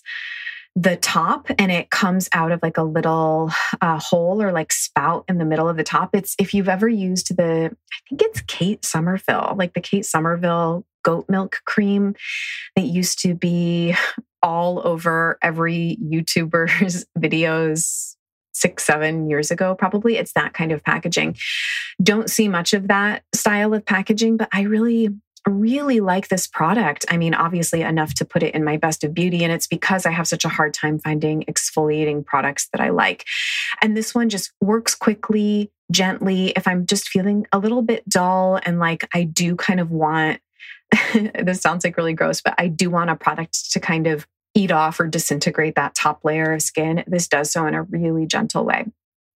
the top and it comes out of like a little uh, hole or like spout in the middle of the top. It's if you've ever used the, I think it's Kate Somerville, like the Kate Somerville goat milk cream that used to be all over every YouTuber's videos six, seven years ago, probably. It's that kind of packaging. Don't see much of that style of packaging, but I really, really like this product. I mean, obviously, enough to put it in my best of beauty. And it's because I have such a hard time finding exfoliating products that I like. And this one just works quickly, gently. If I'm just feeling a little bit dull and like I do kind of want, this sounds like really gross, but I do want a product to kind of eat off or disintegrate that top layer of skin. This does so in a really gentle way.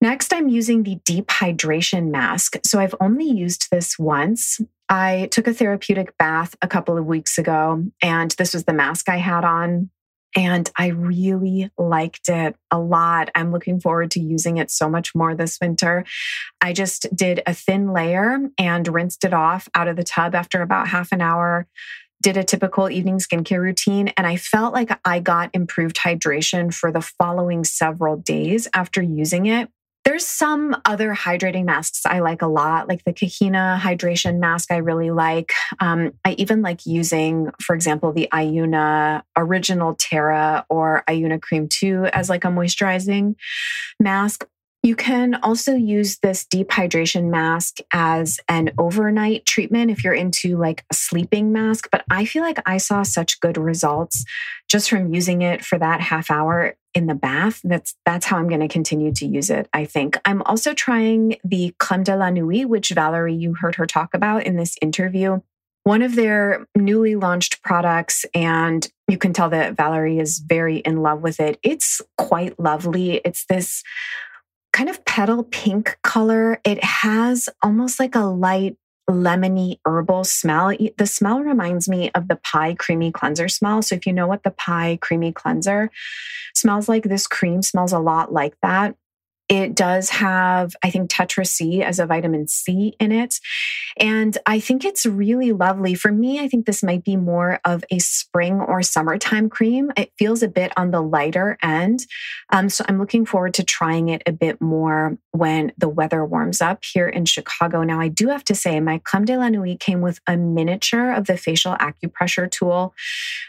Next, I'm using the deep hydration mask. So I've only used this once. I took a therapeutic bath a couple of weeks ago, and this was the mask I had on. And I really liked it a lot. I'm looking forward to using it so much more this winter. I just did a thin layer and rinsed it off out of the tub after about half an hour did a typical evening skincare routine and I felt like I got improved hydration for the following several days after using it. There's some other hydrating masks I like a lot, like the Kahina hydration mask, I really like. Um, I even like using, for example, the Ayuna Original Terra or Ayuna Cream 2 as like a moisturizing mask. You can also use this deep hydration mask as an overnight treatment if you're into like a sleeping mask. But I feel like I saw such good results just from using it for that half hour in the bath. That's that's how I'm going to continue to use it. I think I'm also trying the Crème de la Nuit, which Valerie you heard her talk about in this interview. One of their newly launched products, and you can tell that Valerie is very in love with it. It's quite lovely. It's this kind of petal pink color. It has almost like a light lemony herbal smell. The smell reminds me of the Pai creamy cleanser smell. So if you know what the Pai creamy cleanser smells like, this cream smells a lot like that. It does have, I think, Tetra C as a vitamin C in it. And I think it's really lovely. For me, I think this might be more of a spring or summertime cream. It feels a bit on the lighter end. Um, so I'm looking forward to trying it a bit more when the weather warms up here in Chicago. Now, I do have to say, my Creme de la Nuit came with a miniature of the facial acupressure tool,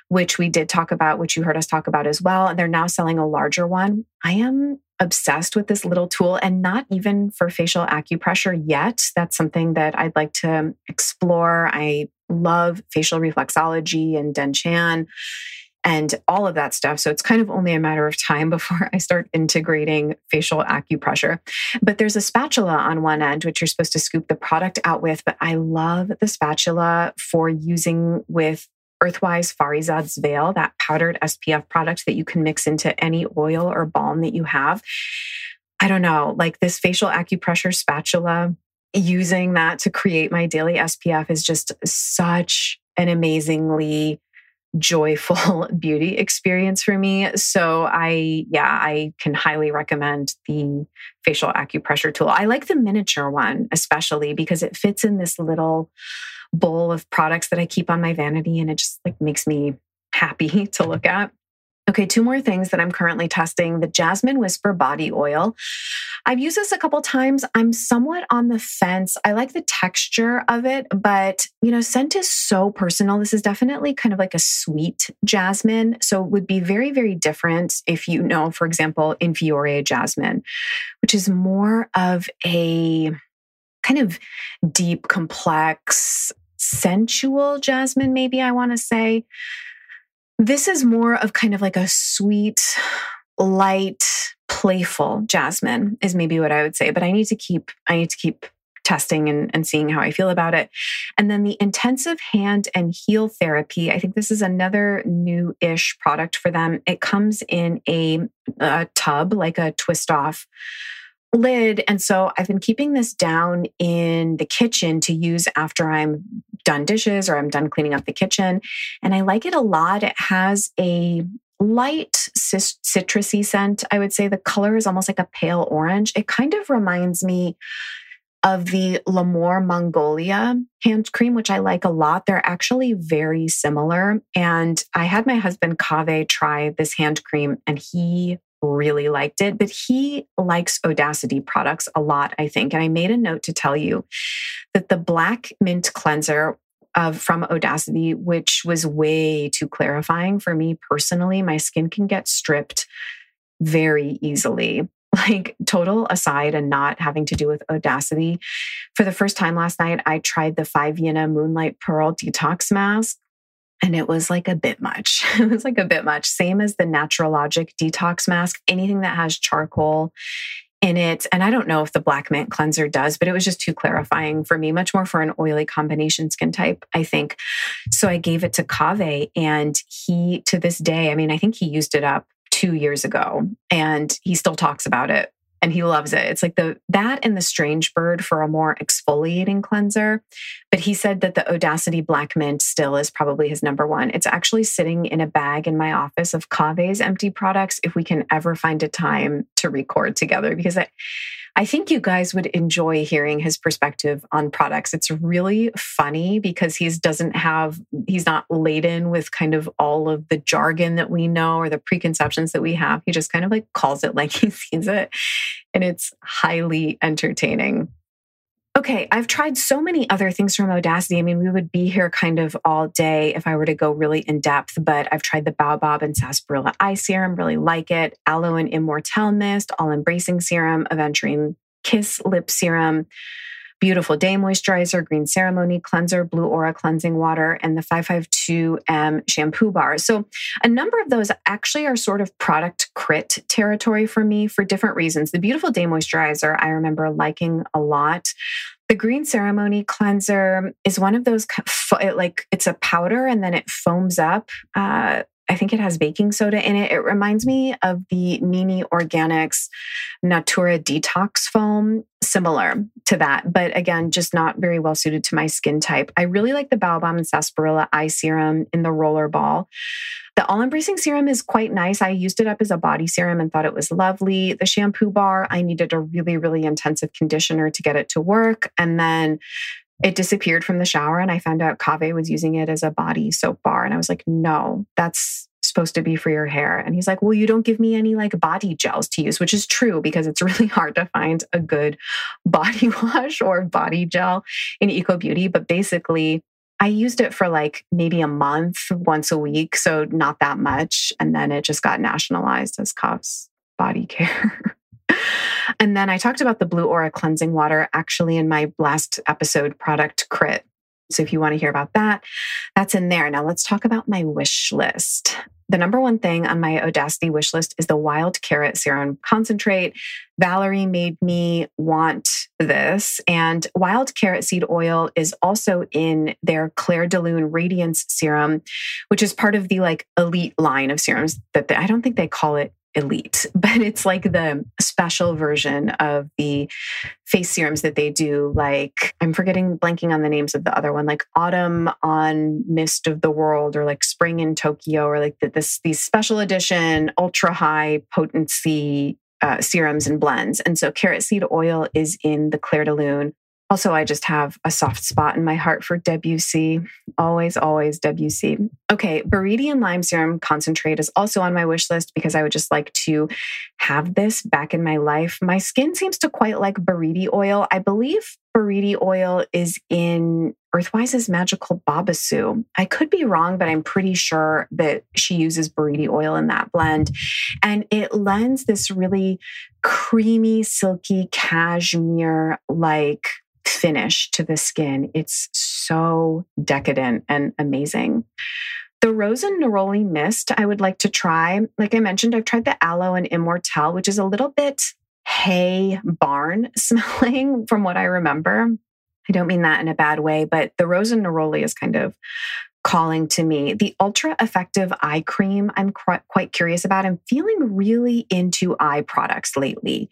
which we did talk about, which you heard us talk about as well. And they're now selling a larger one. I am obsessed with this little tool and not even for facial acupressure yet. That's something that I'd like to explore. I love facial reflexology and Dien Chan and all of that stuff. So it's kind of only a matter of time before I start integrating facial acupressure. But there's a spatula on one end, which you're supposed to scoop the product out with. But I love the spatula for using with Earthwise Farizad's Veil, that powdered SPF product that you can mix into any oil or balm that you have. I don't know, like this facial acupressure spatula, using that to create my daily SPF is just such an amazingly joyful beauty experience for me. So I, yeah, I can highly recommend the facial acupressure tool. I like the miniature one, especially because it fits in this little bowl of products that I keep on my vanity and it just like makes me happy to look at. Okay, two more things that I'm currently testing the Jasmine Whisper Body Oil. I've used this a couple times. I'm somewhat on the fence. I like the texture of it, but you know, scent is so personal. This is definitely kind of like a sweet jasmine. So it would be very, very different if you know, for example, Infiore jasmine, which is more of a kind of deep, complex, sensual jasmine, maybe I want to say. This is more of kind of like a sweet, light, playful jasmine is maybe what I would say, but I need to keep I need to keep testing and, and seeing how I feel about it. And then the intensive hand and heel therapy. I think this is another new ish product for them. It comes in a, a tub, like a twist off lid. And so I've been keeping this down in the kitchen to use after I'm done dishes or I'm done cleaning up the kitchen. And I like it a lot. It has a light citrusy scent. I would say the color is almost like a pale orange. It kind of reminds me of the L'Amour Mongolia hand cream, which I like a lot. They're actually very similar. And I had my husband Kaveh try this hand cream and he really liked it, but he likes Odacité products a lot, I think. And I made a note to tell you that the black mint cleanser of from Odacité, which was way too clarifying for me personally, my skin can get stripped very easily. Like total aside and not having to do with Odacité, For the first time last night, I tried the Five Yinna Moonlight Pearl Detox Mask and it was like a bit much. it was like a bit much. Same as the Naturalogic detox mask, anything that has charcoal in it. And I don't know if the black mint cleanser does, but it was just too clarifying for me, much more for an oily combination skin type, I think. So I gave it to Kaveh and he, to this day, I mean, I think he used it up two years ago and he still talks about it and he loves it. It's like the that and the strange bird for a more exfoliating cleanser. But he said that the Odacité Black Mint still is probably his number one. It's actually sitting in a bag in my office of Kaveh's empty products if we can ever find a time to record together because I I think you guys would enjoy hearing his perspective on products. It's really funny because he doesn't have, he's not laden with kind of all of the jargon that we know or the preconceptions that we have. He just kind of like calls it like he sees it. And it's highly entertaining. Okay, I've tried so many other things from Odacité. I mean, we would be here kind of all day if I were to go really in depth, but I've tried the Baobab and Sarsaparilla Eye Serum, really like it. Aloe and Immortelle Mist, All Embracing Serum, Aventurine Kiss Lip Serum, Beautiful Day Moisturizer, Green Ceremony Cleanser, Blue Aura Cleansing Water, and the 552M Shampoo Bar. So, a number of those actually are sort of product crit territory for me for different reasons. The Beautiful Day Moisturizer, I remember liking a lot. The Green Ceremony Cleanser is one of those, like, it's a powder and then it foams up. Uh, I think it has baking soda in it. It reminds me of the Nini Organics Natura Detox Foam, similar to that, but again, just not very well suited to my skin type. I really like the Baobab and Sarsaparilla Eye Serum in the roller ball. The all embracing serum is quite nice. I used it up as a body serum and thought it was lovely. The shampoo bar, I needed a really, really intensive conditioner to get it to work. And then it disappeared from the shower and I found out Kaveh was using it as a body soap bar. And I was like, no, that's supposed to be for your hair. And he's like, well, you don't give me any like body gels to use, which is true because it's really hard to find a good body wash or body gel in Eco Beauty. But basically, I used it for like maybe a month once a week. So not that much. And then it just got nationalized as Kav's body care. and then I talked about the Blue Aura cleansing water actually in my last episode, Product Crit. So if you want to hear about that, that's in there. Now let's talk about my wish list. The number one thing on my Odacité wish list is the wild carrot serum concentrate. Valerie made me want this. And wild carrot seed oil is also in their Clair de Lune Radiance serum, which is part of the like elite line of serums that they, I don't think they call it elite, but it's like the special version of the face serums that they do. Like, I'm forgetting, blanking on the names of the other one, like Autumn on Mist of the World, or like Spring in Tokyo, or like this, these special edition, ultra high potency uh, serums and blends. And so carrot seed oil is in the Clair de Lune also, I just have a soft spot in my heart for WC. Always, always WC. Okay, Viridian Lime Serum Concentrate is also on my wish list because I would just like to have this back in my life. My skin seems to quite like Buriti oil. I believe Buriti oil is in Earthwise's Magical Babassu. I could be wrong, but I'm pretty sure that she uses Buriti oil in that blend. And it lends this really creamy, silky cashmere like finish to the skin. It's so decadent and amazing. The Rose and Neroli Mist, I would like to try. Like I mentioned, I've tried the Aloe and Immortelle, which is a little bit hay barn smelling from what I remember. I don't mean that in a bad way, but the rose and neroli is kind of calling to me. The ultra effective eye cream, I'm quite curious about. I'm feeling really into eye products lately.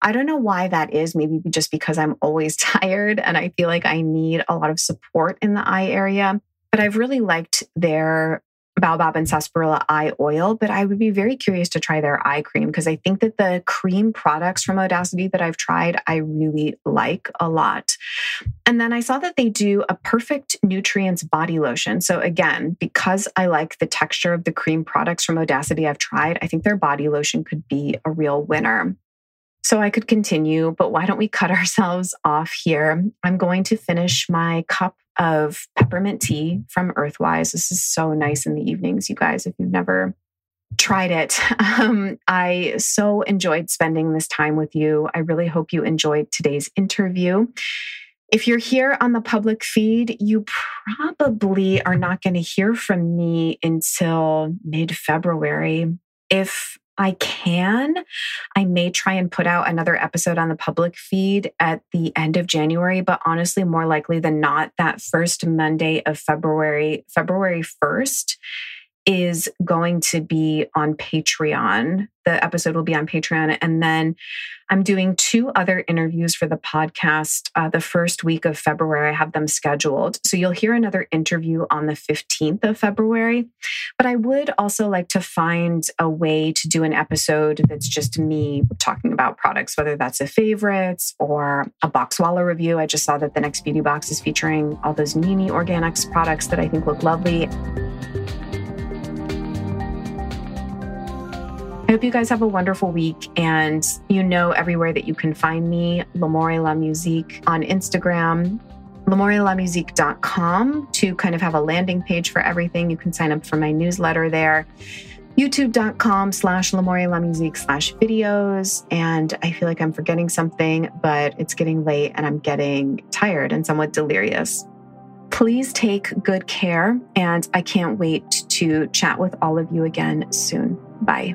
I don't know why that is. Maybe just because I'm always tired and I feel like I need a lot of support in the eye area. But I've really liked their baobab and sarsaparilla eye oil, but I would be very curious to try their eye cream because I think that the cream products from Odacité that I've tried, I really like a lot. And then I saw that they do a perfect nutrients body lotion. So again, because I like the texture of the cream products from Odacité I've tried, I think their body lotion could be a real winner. So I could continue, but why don't we cut ourselves off here? I'm going to finish my cup of peppermint tea from Earthwise. This is so nice in the evenings, you guys, if you've never tried it. Um, I so enjoyed spending this time with you. I really hope you enjoyed today's interview. If you're here on the public feed, you probably are not going to hear from me until mid February. If I can. I may try and put out another episode on the public feed at the end of January, but honestly, more likely than not, that first Monday of February, February 1st, is going to be on Patreon. The episode will be on Patreon. And then I'm doing two other interviews for the podcast uh, the first week of February. I have them scheduled. So you'll hear another interview on the 15th of February. But I would also like to find a way to do an episode that's just me talking about products, whether that's a favorites or a box Boxwalla review. I just saw that the next beauty box is featuring all those Nini Organics products that I think look lovely. I hope you guys have a wonderful week. And you know everywhere that you can find me, L'Amore La Musique on Instagram, l'amorelamusique.com to kind of have a landing page for everything. You can sign up for my newsletter there. YouTube.com slash L'Amore La Musique slash videos. And I feel like I'm forgetting something, but it's getting late and I'm getting tired and somewhat delirious. Please take good care. And I can't wait to chat with all of you again soon. Bye.